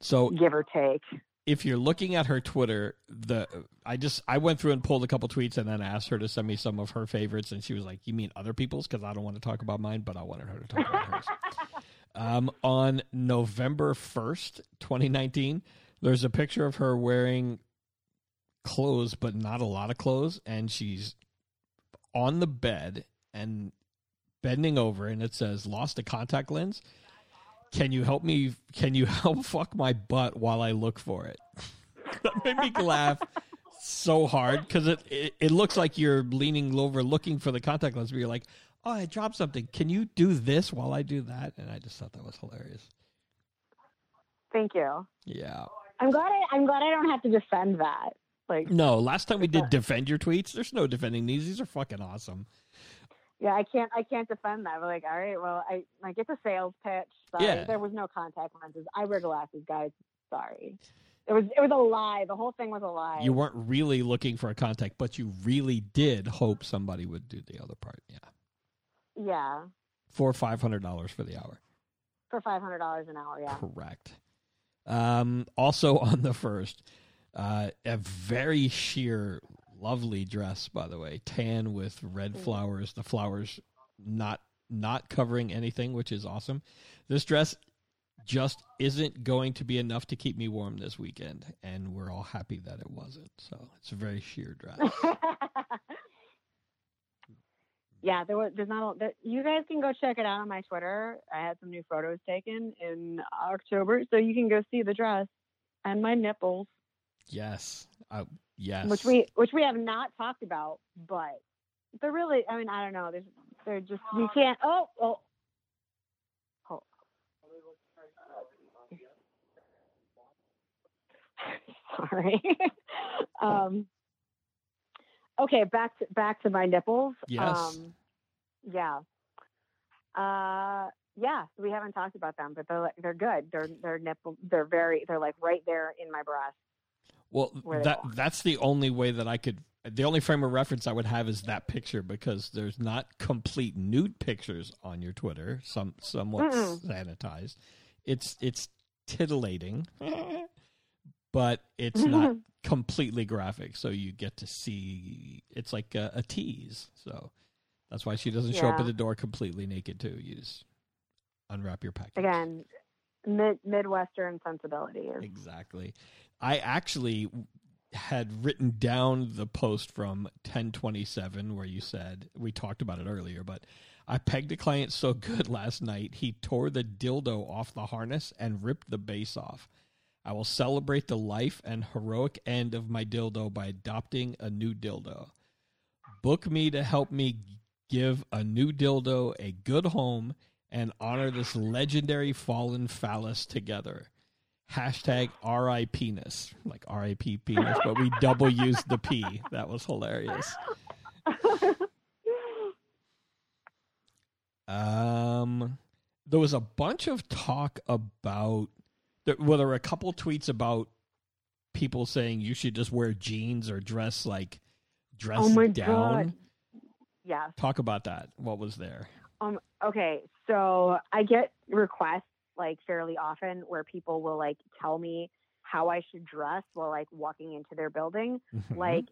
So give or take. if you're looking at her Twitter, the I just I went through and pulled a couple tweets and then asked her to send me some of her favorites, and she was like, "You mean other people's?" Because I don't want to talk about mine, but I wanted her to talk about hers. Um, on November first, 2019, there's a picture of her wearing clothes, but not a lot of clothes, and she's on the bed and bending over, and it says, "Lost a contact lens." Can you help me? Can you help fuck my butt while I look for it? that made me laugh so hard because it, it it looks like you're leaning over looking for the contact lens, but you're like, "Oh, I dropped something. Can you do this while I do that?" And I just thought that was hilarious. Thank you. Yeah. I'm glad I, I'm glad I don't have to defend that. Like, No, last time we did defend your tweets. There's no defending these. These are fucking awesome. yeah, I can't I can't defend that. But like, all right, well, I like it's a sales pitch. Sorry, Yeah. there was no contact lenses. I wear glasses, guys. Sorry. It was it was a lie. The whole thing was a lie. You weren't really looking for a contact, but you really did hope somebody would do the other part. Yeah. yeah, For five hundred dollars for the hour. for five hundred dollars an hour. Yeah. Correct. Um, also on the first, Uh, a very sheer, lovely dress, by the way, tan with red Mm. flowers. The flowers not not covering anything, which is awesome. This dress just isn't going to be enough to keep me warm this weekend, and we're all happy that it wasn't. So it's a very sheer dress. yeah, there was. There's not. A, there, you guys can go check it out on my Twitter. I had some new photos taken in October, so you can go see the dress and my nipples, yes, uh, yes. which we which we have not talked about, but they're really. I mean, I don't know. There's they're just you can't. Oh, oh. oh. Sorry. um, okay, back to back to my nipples. Yes. Um, yeah. Uh, yeah. We haven't talked about them, but they're like- they're good. They're they're nipple. They're very. They're like right there in my breast. Well, that that's the only way that I could. The only frame of reference I would have is that picture because there's not complete nude pictures on your Twitter. Some somewhat Mm-mm. sanitized. It's it's titillating, but it's not completely graphic. So you get to see. It's like a, a tease. So that's why she doesn't show up at the door completely naked too. You just unwrap your package. Again, mid midwestern sensibilities. Exactly. I actually had written down the post from 1027 where you said we talked about it earlier, but I pegged a client so good last night he tore the dildo off the harness and ripped the base off. I will celebrate the life and heroic end of my dildo by adopting a new dildo. Book me to help me give a new dildo a good home and honor this legendary fallen phallus together. Hashtag RI penis, like RIP penis, but we double used the P. That was hilarious. Um, there was a bunch of talk about. There, well, there were a couple tweets about people saying you should just wear jeans or dress like dress oh my down. god. Yes. Talk about that. What was there? Um, okay, so I get requests like fairly often where people will like tell me how I should dress while like walking into their building. Mm-hmm. Like,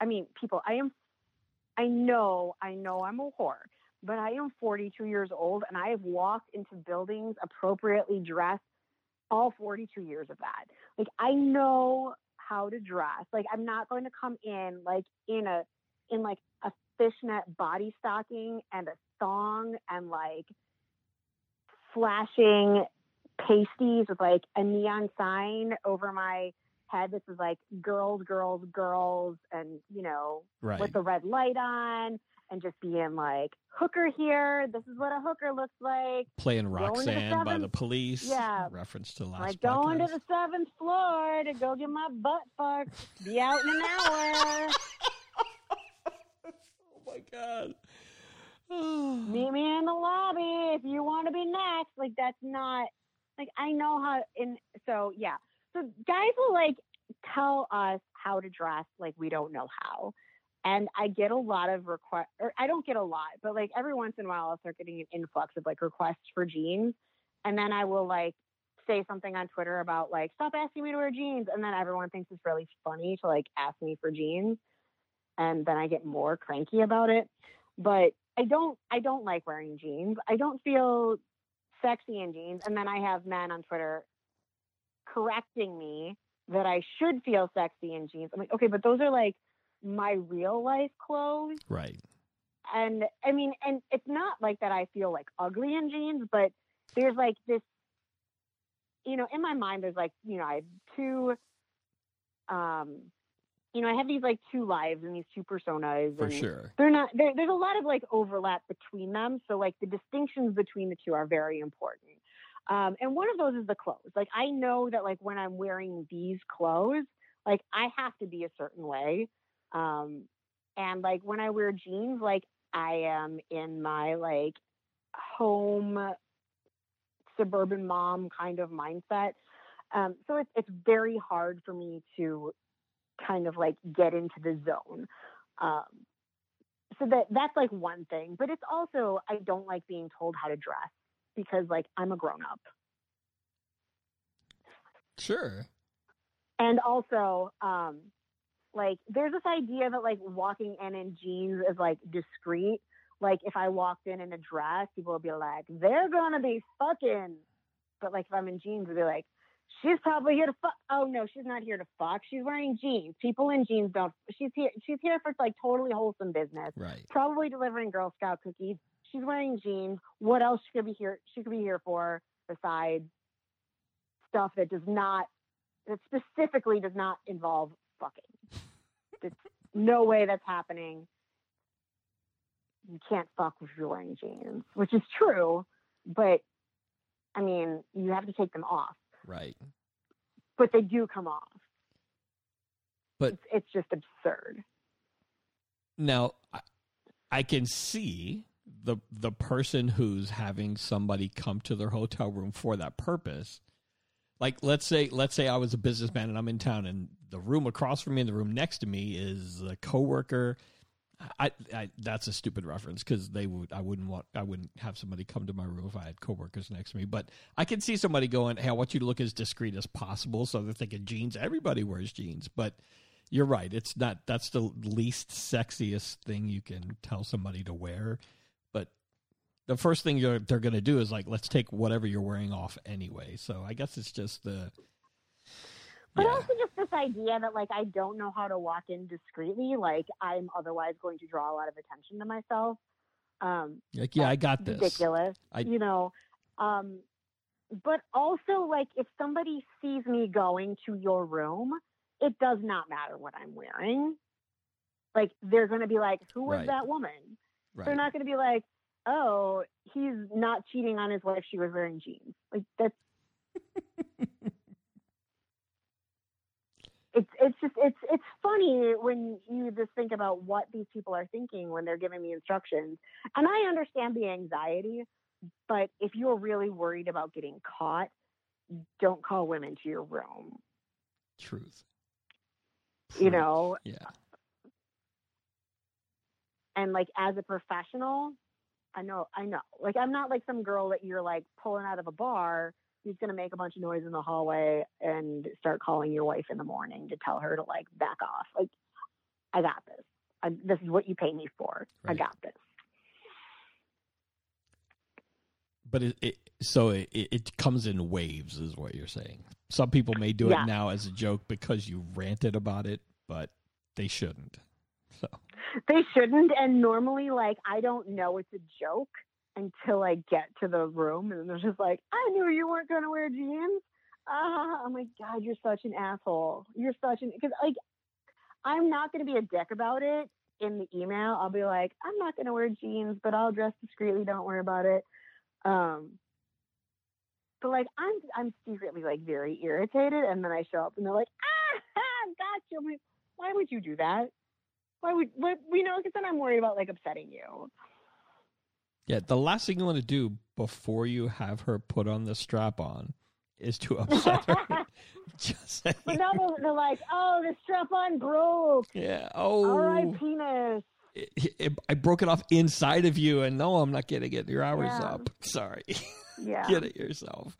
I mean, people, I am, I know, I know I'm a whore, but I am 42 years old and I have walked into buildings appropriately dressed all 42 years of that. Like, I know how to dress. Like, I'm not going to come in like in a, in like a fishnet body stocking and a thong and like flashing pasties with like a neon sign over my head. This is like girls, girls, girls, and you know, right. with the red light on and just being like hooker here. This is what a hooker looks like. Playing to the Roxanne by the police. Yeah. Reference to last like going to the seventh floor to go get my butt fucked. Be out in an hour. oh my god. Meet me in the lobby if you want to be next. Like that's not like I know how. And so yeah, so guys will like tell us how to dress like we don't know how. And I get a lot of requests, or I don't get a lot, but like every once in a while I'll start getting an influx of like requests for jeans. And then I will like say something on Twitter about like, stop asking me to wear jeans. And then everyone thinks it's really funny to like ask me for jeans. And then I get more cranky about it. But I don't I don't like wearing jeans. I don't feel sexy in jeans. And then I have men on Twitter correcting me that I should feel sexy in jeans. I'm like, okay, but those are like my real life clothes. Right. And I mean, and it's not like that I feel like ugly in jeans, but there's like this, you know, in my mind, there's like, you know, I have two, um, you know, I have these like two lives and these two personas. For and sure. they're not there, there's a lot of like overlap between them so like the distinctions between the two are very important um, and one of those is the clothes like i know that like when i'm wearing these clothes like i have to be a certain way um, and like when i wear jeans like i am in my like home suburban mom kind of mindset. Um, so it's, it's very hard for me to kind of like get into the zone. Um, so that that's like one thing but it's also i don't like being told how to dress because like i'm a grown up. Sure. And also, um, like there's this idea that like walking in in jeans is like discreet. Like if I walked in in a dress, people would be like, "They're gonna be fucking." But like if I'm in jeans, they'd be like, "She's probably here to fuck." Oh no, she's not here to fuck. She's wearing jeans. People in jeans don't. She's here. She's here for like totally wholesome business. Right. Probably delivering Girl Scout cookies. She's wearing jeans. What else she could be here? She could be here for besides stuff that does not that specifically does not involve fucking. There's no way that's happening. You can't fuck if you're wearing jeans, which is true, but I mean, you have to take them off. Right. But they do come off. But- it's, it's just absurd. Now, I, I can see the the person who's having somebody come to their hotel room for that purpose. Like let's say let's say I was a businessman and I'm in town and the room across from me and the room next to me is a coworker. I, I that's a stupid reference because they would I wouldn't want I wouldn't have somebody come to my room if I had coworkers next to me. But I can see somebody going, "Hey, I want you to look as discreet as possible." So they're thinking jeans. Everybody wears jeans, but you're right. It's not. That's the least sexiest thing you can tell somebody to wear. The first thing you're, they're going to do is like, let's take whatever you're wearing off anyway. So I guess it's just the. But Yeah. also just this idea that like I don't know how to walk in discreetly, like I'm otherwise going to draw a lot of attention to myself. Um, Like, yeah, I got this. ridiculous. I- you know, um, but also like if somebody sees me going to your room, it does not matter what I'm wearing. Like they're going to be like, "Who was Right. that woman?" They're not going to be like, "Oh, he's not cheating on his wife. She was wearing jeans." Like that's. it's it's just it's it's funny when you just think about what these people are thinking when they're giving me instructions. And I understand the anxiety, but if you're really worried about getting caught, don't call women to your room. Truth. You know, Yeah. and like as a professional, I know I know. Like I'm not like some girl that you're like pulling out of a bar who's gonna make a bunch of noise in the hallway and start calling your wife in the morning to tell her to like back off. Like I got this. I, this is what you pay me for. I got this. But it, it so it, it it comes in waves, is what you're saying. Some people may do Yeah. it now as a joke because you ranted about it, but they shouldn't. They shouldn't. And normally, like, I don't know it's a joke until I get to the room. And they're just like, I knew you weren't going to wear jeans. Ah, oh my God, you're such an asshole. You're such an, because, like, I'm not going to be a dick about it in the email. I'll be like, I'm not going to wear jeans, but I'll dress discreetly. Don't worry about it. Um, but like I'm, I'm secretly like very irritated, and then I show up, and they're like, "Ah, gotcha." I'm like, "Why would you do that? Why would what, you know? Because then I'm worried about like upsetting you. yeah, the last thing you want to do before you have her put on the strap on is to upset her. Just saying. But now they're, they're like, "Oh, the strap on broke. Yeah. Oh. All right, penis." it- it- I broke it off inside of you, and no, I'm not getting it. Your hours Yeah. up. Sorry, Yeah. get it yourself.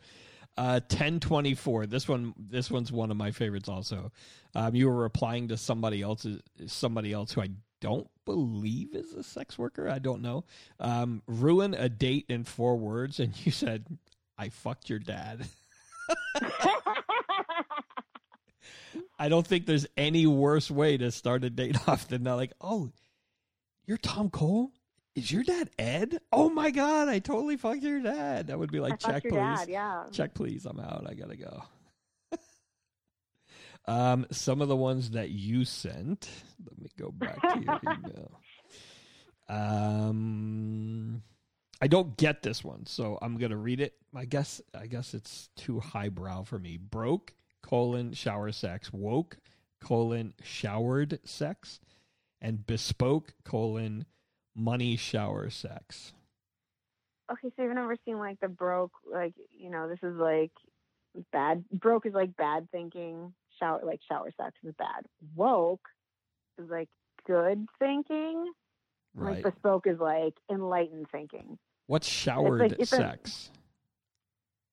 Uh, ten twenty four. This one, this one's one of my favorites. Also, um, you were replying to somebody else, somebody else who I don't believe is a sex worker. I don't know. Um, ruin a date in four words, and you said, "I fucked your dad." I don't think there's any worse way to start a date off than that. Like, oh, you're Tom Cole? Is your dad Ed? Oh my god, I totally fucked your dad. That would be like, fucked check please. dad. Yeah. Check please, I'm out. I gotta go. um, some of the ones that you sent. Let me go back to your email. Um, I don't get this one, so I'm gonna read it. I guess I guess it's too highbrow for me. Broke colon shower sex woke colon showered sex and bespoke colon money shower sex. Okay, so you've never seen like the broke, like you know, this is like bad. Broke is like bad thinking. Shower, like shower sex is bad. Woke is like good thinking. Right. Like bespoke is like enlightened thinking. What's showered it's a- sex?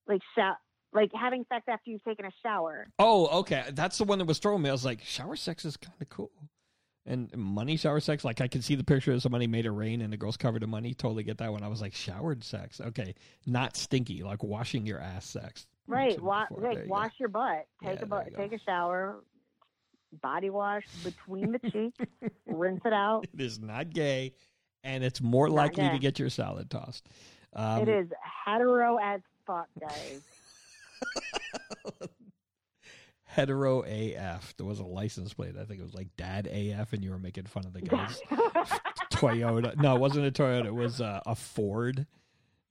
Like sho- like having sex after you've taken a shower. Oh, okay. That's the one that was throwing me. I was like, shower sex is kind of cool. And money shower sex, like I can see the picture of somebody made it rain and the girl's covered in money. Totally get that one. I was like, showered sex. Okay. Not stinky, like washing your ass sex. Right. Wa- before- there like you wash your butt. Take there a butt. Take a shower. Body wash between the cheeks. rinse it out. It is not gay, and it's more Not likely to get your salad tossed. Um, it is hetero as fuck, guys. hetero AF. There was a license plate. I think it was like Dad AF, and you were making fun of the guys. Toyota. No, it wasn't a Toyota. It was uh, a Ford.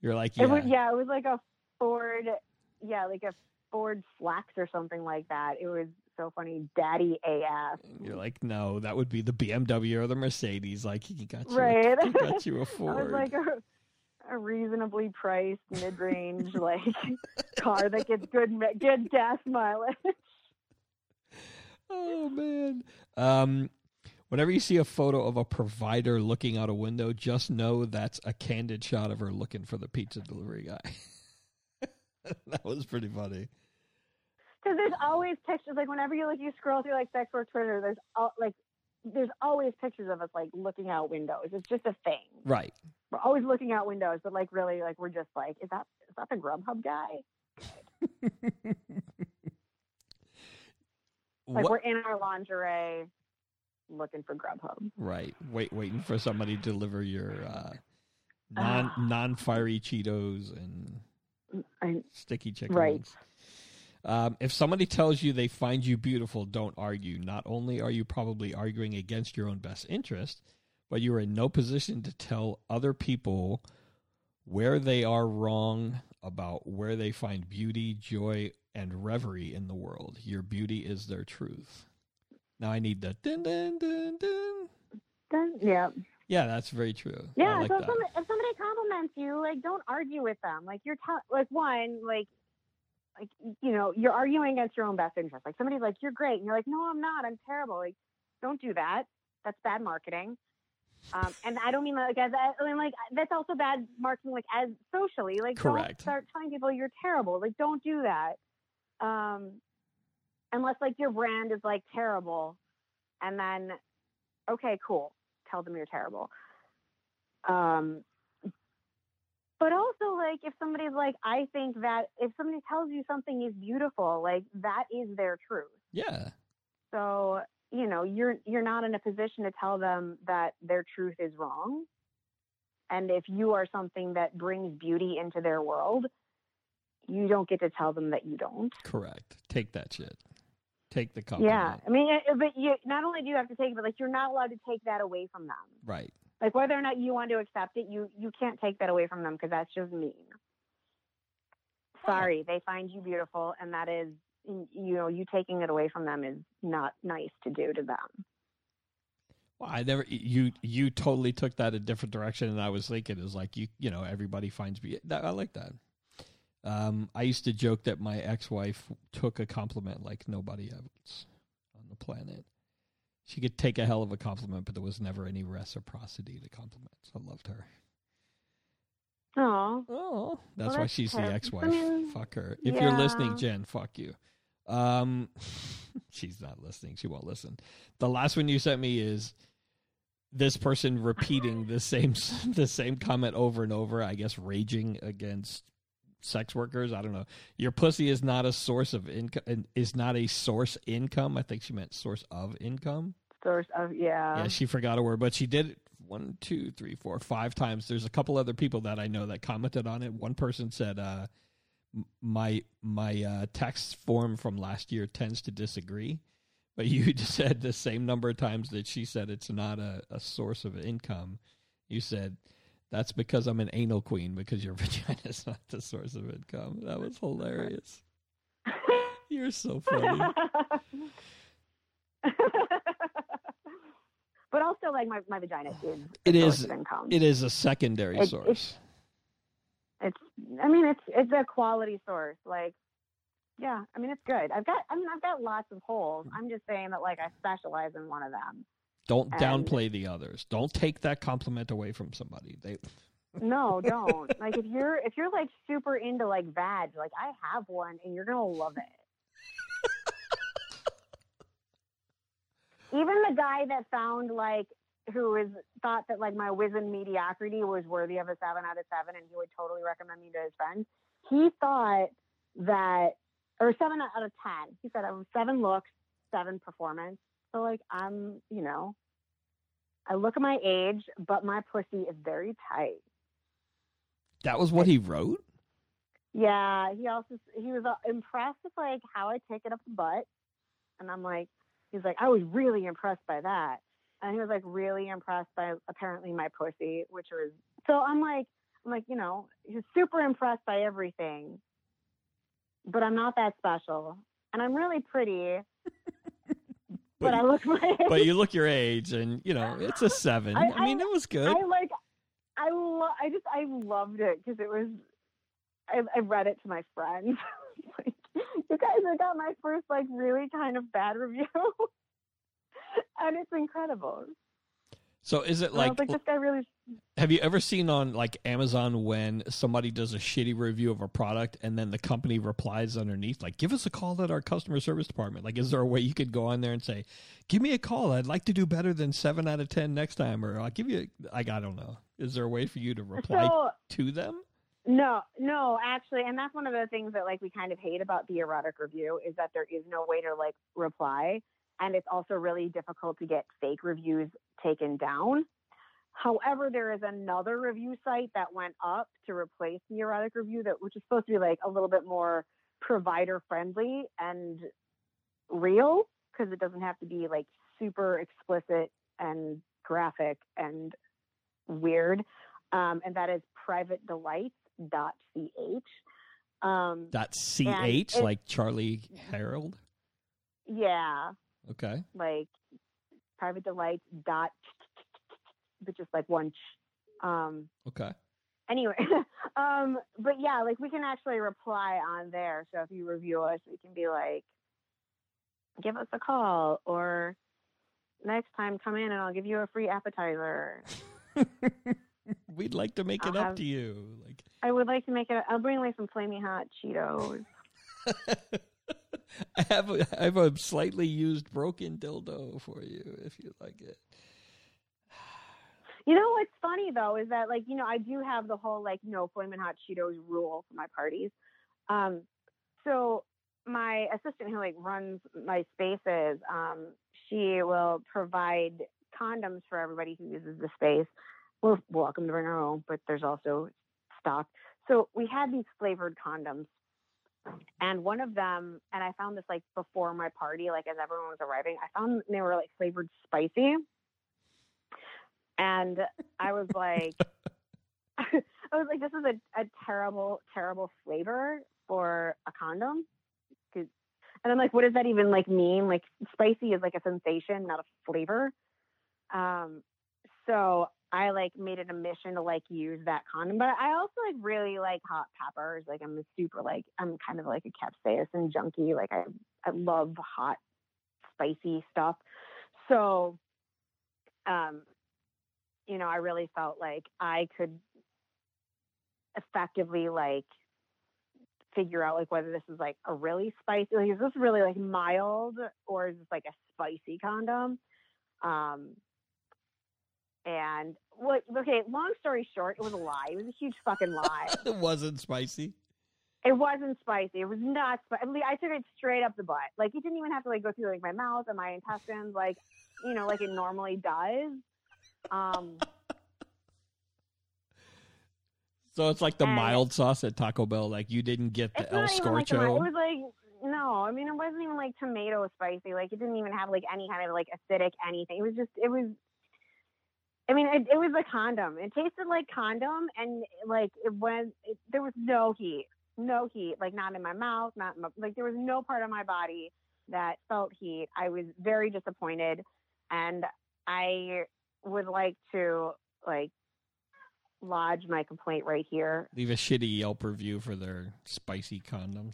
You're like, yeah, It was yeah, it was like a Ford yeah, like a Ford Flex or something like that. It was so funny. Daddy AF. You're like, no, that would be the BMW or the Mercedes. Like, he got you, Right. he got you a That was Ford. like a a reasonably priced mid range like car that gets good good gas mileage. Oh man. Um, whenever you see a photo of a provider looking out a window, just know that's a candid shot of her looking for the pizza delivery guy. that was pretty funny. Because there's always pictures like whenever you like you scroll through like sex work Twitter, there's all like there's always pictures of us like looking out windows. It's just a thing. Right. We're always looking out windows, but like really like we're just like, is that is that the Grubhub guy? Like What- we're in our lingerie looking for Grubhub. Right. Wait, waiting for somebody to deliver your uh, non Ah. non fiery Cheetos and I, sticky chicken Right. wings. Um, if somebody tells you they find you beautiful, don't argue. Not only are you probably arguing against your own best interest, but you are in no position to tell other people where they are wrong about where they find beauty, joy, and reverie in the world. Your beauty is their truth. Now I need the dun dun dun dun. then, yeah. Yeah, that's very true. Yeah, like so if somebody, if somebody compliments you, like don't argue with them. Like you're like one, like like you know, you're arguing against your own best interest. Like somebody's like, You're great and you're like, No, I'm not, I'm terrible. Like, don't do that. That's bad marketing. Um, and I don't mean like as I mean like that's also bad marketing like as socially. Like Correct. don't start telling people you're terrible. Like don't do that. Um unless like your brand is like terrible and then okay, cool. Tell them you're terrible. Um, but also, like, if somebody's like, I think that if somebody tells you something is beautiful, like that is their truth. yeah. So you know, you're you're not in a position to tell them that their truth is wrong. And if you are something that brings beauty into their world, you don't get to tell them that you don't. Correct. Take that shit. Take the compliment. Yeah, I mean, but you not only do you have to take it, but like you're not allowed to take that away from them. Right. Like whether or not you want to accept it, you you can't take that away from them because that's just mean. Sorry, they find you beautiful, and that is you know you taking it away from them is not nice to do to them. Well, I never you you totally took that a different direction, and I was thinking is like you you know everybody finds me. That, I like that. Um, I used to joke that my ex-wife took a compliment like nobody else on the planet. She could take a hell of a compliment, but there was never any reciprocity to compliments. I loved her. Oh, Oh, that's Well, why that's she's the ex-wife. I mean, fuck her. If you're listening. Jen, fuck you. Um, she's not listening. She won't listen. The last one you sent me is this person repeating the same the same comment over and over. I guess raging against sex workers. I don't know. Your pussy is not a source of income. Is not a source income. I think she meant source of income. source of yeah. Yeah, she forgot a word, but she did it one, two, three, four, five times. There's a couple other people that I know that commented on it. One person said, uh, "My my uh, text form from last year tends to disagree," but you just said the same number of times that she said it's not a, a source of income. You said that's because I'm an anal queen because your vagina is not the source of income. That was hilarious. You're so funny. but also, like my, my vagina is It a source is- of income. It is a secondary It- source. It's- I mean it's it's a quality source. Like yeah, I mean it's good. I've got I mean I've got lots of holes. I'm just saying that like I specialize in one of them. Don't And- downplay the others. Don't take that compliment away from somebody. They no, don't. like if you're if you're like super into like vag, like I have one and you're gonna love it. Even the guy that found like who was thought that like my wizened mediocrity was worthy of a seven out of seven and he would totally recommend me to his friends. He thought that or seven out of ten. He said I was seven looks, seven performance. So like I'm, you know, I look at my age, but my pussy is very tight. That was what he wrote. Yeah, he also he was uh, impressed with like how I take it up the butt, and I'm like, he's like, I was really impressed by that, and he was like really impressed by apparently my pussy, which was so I'm like, I'm like, you know, he's super impressed by everything, but I'm not that special, and I'm really pretty. but, I look my age. But you look your age, and you know it's a seven. I, I mean, I, it was good. I like, I lo- I just I loved it because it was. I, I read it to my friends. like, you guys, I got my first like really kind of bad review, and it's incredible. So is it like, like this guy really? have you ever seen on like Amazon when somebody does a shitty review of a product and then the company replies underneath like give us a call at our customer service department? Like is there a way you could go on there and say, "Give me a call. I'd like to do better than 7 out of 10 next time," or I'll give you like I don't know. Is there a way for you to reply So to them? no, no, actually, and that's one of the things that like we kind of hate about the erotic review is that there is no way to like reply, and it's also really difficult to get fake reviews taken down. However, there is another review site that went up to replace the erotic review that which is supposed to be like a little bit more provider friendly and real because it doesn't have to be like super explicit and graphic and weird. Um, and that is privatedelights.ch. Um, Dot ch like Charlie Harold. yeah, Okay. like private delights dot but just like one um Okay. anyway um but yeah like we can actually reply on there so if you review us we can be like give us a call or next time come in and i'll give you a free appetizer We'd like to make it I'll up have- to you. Like i would like to make it i'll bring like some flaming hot cheetos I have a, I have a slightly used broken dildo for you if you like it. You know what's funny though is that like you know I do have the whole like no flaming hot Cheetos rule for my parties. Um, so my assistant who like runs my spaces, um, she will provide condoms for everybody who uses the space. We're welcome to bring our own, but there's also stock. So we had these flavored condoms. And one of them, and I found this like before my party, like as everyone was arriving, I found they were like flavored spicy. And I was like, I was like, this is a, a terrible, terrible flavor for a condom. And I'm like, what does that even like mean? Like spicy is like a sensation, not a flavor. Um, so I like made it a mission to like use that condom, but I also like really like hot peppers. Like I'm a super like I'm kind of like a capsaicin junkie. Like I I love hot, spicy stuff. So, um, you know, I really felt like I could effectively like figure out like whether this is like a really spicy like is this really like mild or is this like a spicy condom um and what okay long story short it was a lie it was a huge fucking lie it wasn't spicy. it wasn't spicy it was not spicy i took it straight up the butt like it didn't even have to like go through like my mouth and my intestines like you know like it normally does um So it's like the mild sauce at Taco Bell. Like you didn't get the El even like. Scorcho. It was like no. I mean, it wasn't even like tomato spicy. Like it didn't even have like any kind of like acidic anything. It was just it was. I mean, it, it was a condom. It tasted like condom, and like it went. It, there was no heat, no heat. Like not in my mouth, not my, like there was no part of my body that felt heat. I was very disappointed, and I would like to like lodge my complaint right here Leave a shitty Yelp review for their spicy condoms.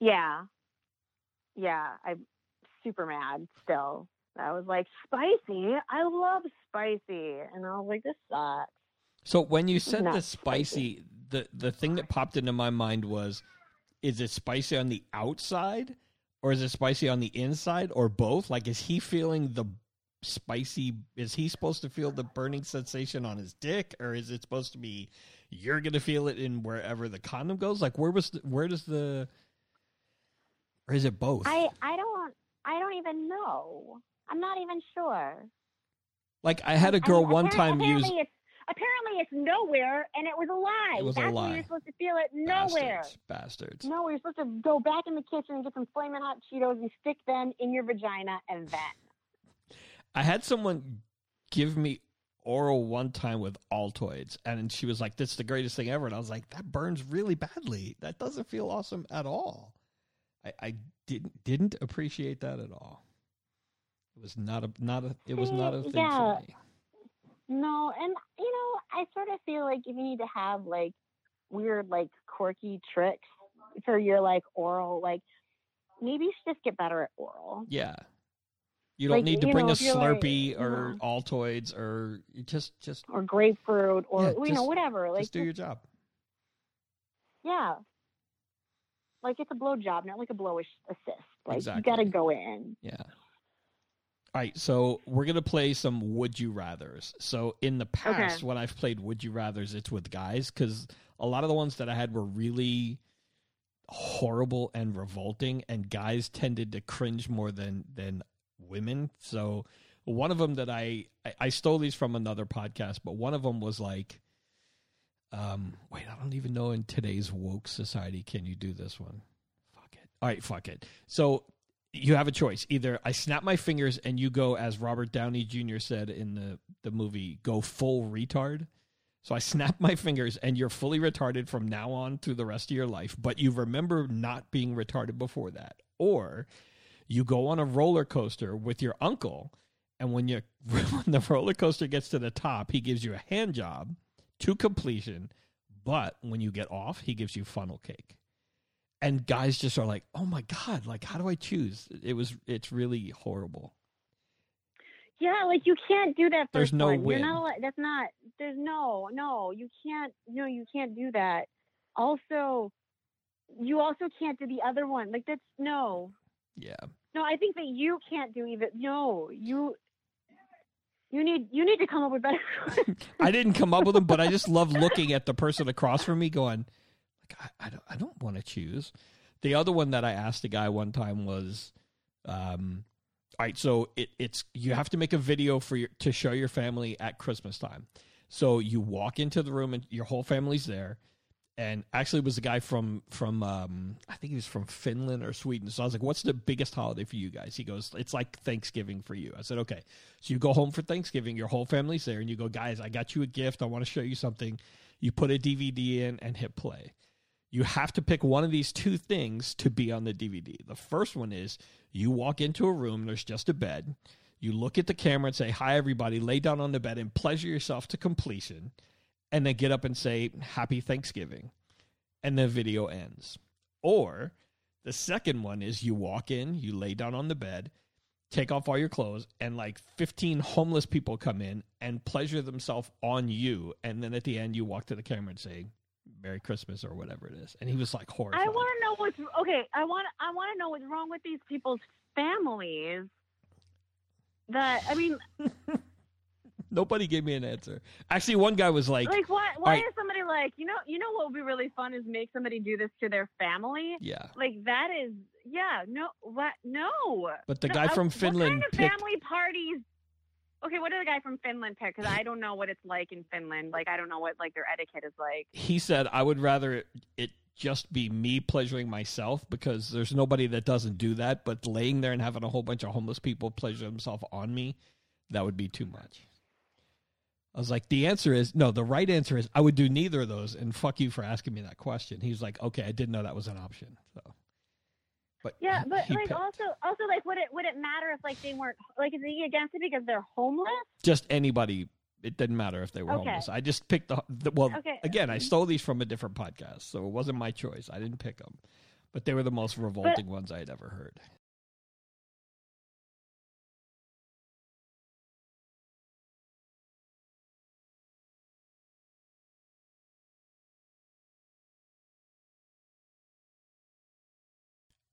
Yeah. Yeah. I'm super mad still. I was like, spicy? I love spicy. And I was like, this sucks. So when you said Not the spicy, the the thing that popped into my mind was, is it spicy on the outside, or is it spicy on the inside, or both? Like, is he feeling the spicy? Is he supposed to feel the burning sensation on his dick, or is it supposed to be you're gonna feel it in wherever the condom goes? Like, where was the, where does the, or is it both? I I don't I don't even know. I'm not even sure. like, I had a girl mean, one time use apparently It's, apparently, it's nowhere, and it was a lie. It was a That's lie. where you're supposed to feel it nowhere. bastards, bastards. No, you're supposed to go back in the kitchen and get some flaming hot Cheetos and stick them in your vagina, and then. I had someone give me oral one time with Altoids, and she was like, "That's the greatest thing ever." And I was like, "That burns really badly. That doesn't feel awesome at all." I, I didn't didn't appreciate that at all. It was not a not a it was mm, not a thing Yeah. for me. No, and you know, I sort of feel like if you need to have like weird, like quirky tricks for your like oral, like maybe you should just get better at oral. Yeah. You don't Like, need to bring know, a you're like- Slurpee or Altoids or just just Or grapefruit, or Yeah, you just- know, whatever. Like, just do your job. yeah, like it's a blow job, not like a blowish assist. Like Exactly. you got to go in. Yeah. All right, so we're gonna play some Would You Rather's. So in the past, Okay. when I've played Would You Rather's, it's with guys because a lot of the ones that I had were really horrible and revolting, and guys tended to cringe more than than women. So one of them that I I, I stole these from another podcast, but one of them was like, um, wait, I don't even know in today's woke society can you do this one? Fuck it. All right, fuck it. So you have a choice. Either I snap my fingers and you go, as Robert Downey Jr. said in the, the movie, go full retard. So I snap my fingers and you're fully retarded from now on through the rest of your life, but you remember not being retarded before that. Or you go on a roller coaster with your uncle, and when you when the roller coaster gets to the top, he gives you a hand job to completion, but when you get off, he gives you funnel cake and guys just are like, "Oh my god! Like, how do I choose?" It was, it's really horrible. Yeah, like you can't do that. There's no one. win. You're not. That's not. There's no. No, you can't. No, you can't do that. Also, you also can't do the other one. Like that's no. Yeah, No, I think that you can't do even. No, you. You need. You need to come up with better. I didn't come up with them, but I just love looking at the person across from me, going, "Like, I, I don't, I don't want to choose." The other one that I asked a guy one time was, um, "All right, so it, it's you have to make a video for your to show your family at Christmas time." So you walk into the room and your whole family's there. and actually it was a guy from from um, I think he was from Finland or Sweden. So I was like, "What's the biggest holiday for you guys?" He goes, "It's like Thanksgiving for you." I said, "Okay." So you go home for Thanksgiving, your whole family's there, and you go, "Guys, I got you a gift. I want to show you something." You put a DVD in and hit play. You have to pick one of these two things to be on the DVD. The first one is you walk into a room, there's just a bed. You look at the camera and say, Hi, everybody, lay down on the bed and pleasure yourself to completion, and then get up and say, Happy Thanksgiving. And the video ends. Or the second one is you walk in, you lay down on the bed, take off all your clothes, and like 15 homeless people come in and pleasure themselves on you. And then at the end, you walk to the camera and say, Merry Christmas or whatever it is. And he was like horrified. I want to know what's okay. I want. I want to know what's wrong with these people's families. That I mean, Nobody gave me an answer. Actually, one guy was like, like, why? Why right. is somebody like you know? You know what would be really fun is make somebody do this to their family. Yeah. Like that is yeah. No. What? No. But the No, guy I- from What Finland kind of picked. family parties? Okay, what did the guy from Finland pick? Because I don't know what it's like in Finland. Like I don't know what like their etiquette is like. He said, I would rather it, it just be me pleasuring myself because there's nobody that doesn't do that. But laying there and having a whole bunch of homeless people pleasure themselves on me, that would be too much. I was like, the answer is no. The right answer is I would do neither of those. And fuck you for asking me that question. He's like, okay, I didn't know that was an option. So, but Yeah, but like picked also also like would it would it matter if like they weren't like is he against it because they're homeless? just anybody. It didn't matter if they were Okay. homeless. I just picked the, the well. Okay. Again, I stole these from a different podcast, so it wasn't my choice. I didn't pick them, but they were the most revolting ones I had ever heard.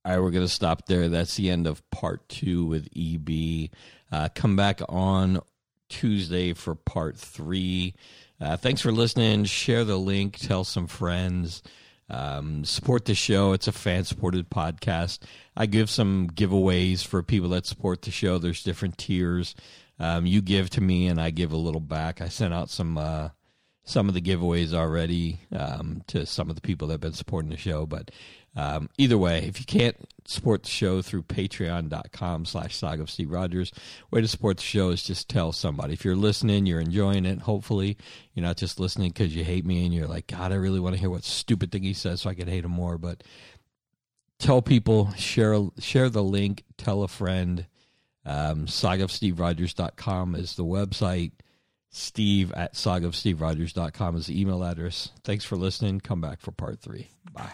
All right, we're going to stop there. That's the end of part two with EB. Uh, come back on Tuesday for part three. Uh, thanks for listening. Share the link, tell some friends. Um, support the show. It's a fan supported podcast. I give some giveaways for people that support the show. There's different tiers. Um, you give to me, and I give a little back. I sent out some uh, some of the giveaways already um, to some of the people that have been supporting the show. But um, either way, if you can't support the show through patreon.com slash saga of Steve Rogers, way to support the show is just tell somebody. If you're listening, you're enjoying it, hopefully. You're not just listening because you hate me and you're like, God, I really want to hear what stupid thing he says so I can hate him more. But tell people, share, share the link, tell a friend. Um, sagaofsteverogers.com is the website. Steve at sagaofsteverogers.com is the email address. Thanks for listening. Come back for part three. Bye.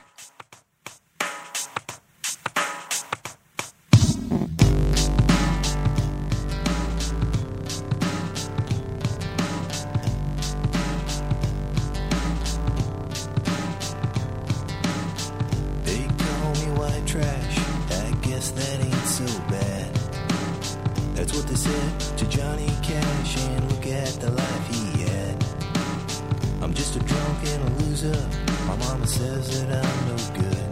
Loser. My mama says that I'm no good.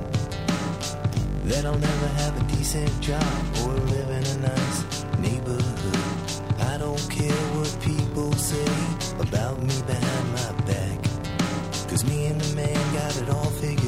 That I'll never have a decent job or live in a nice neighborhood. I don't care what people say about me behind my back. Cause me and the man got it all figured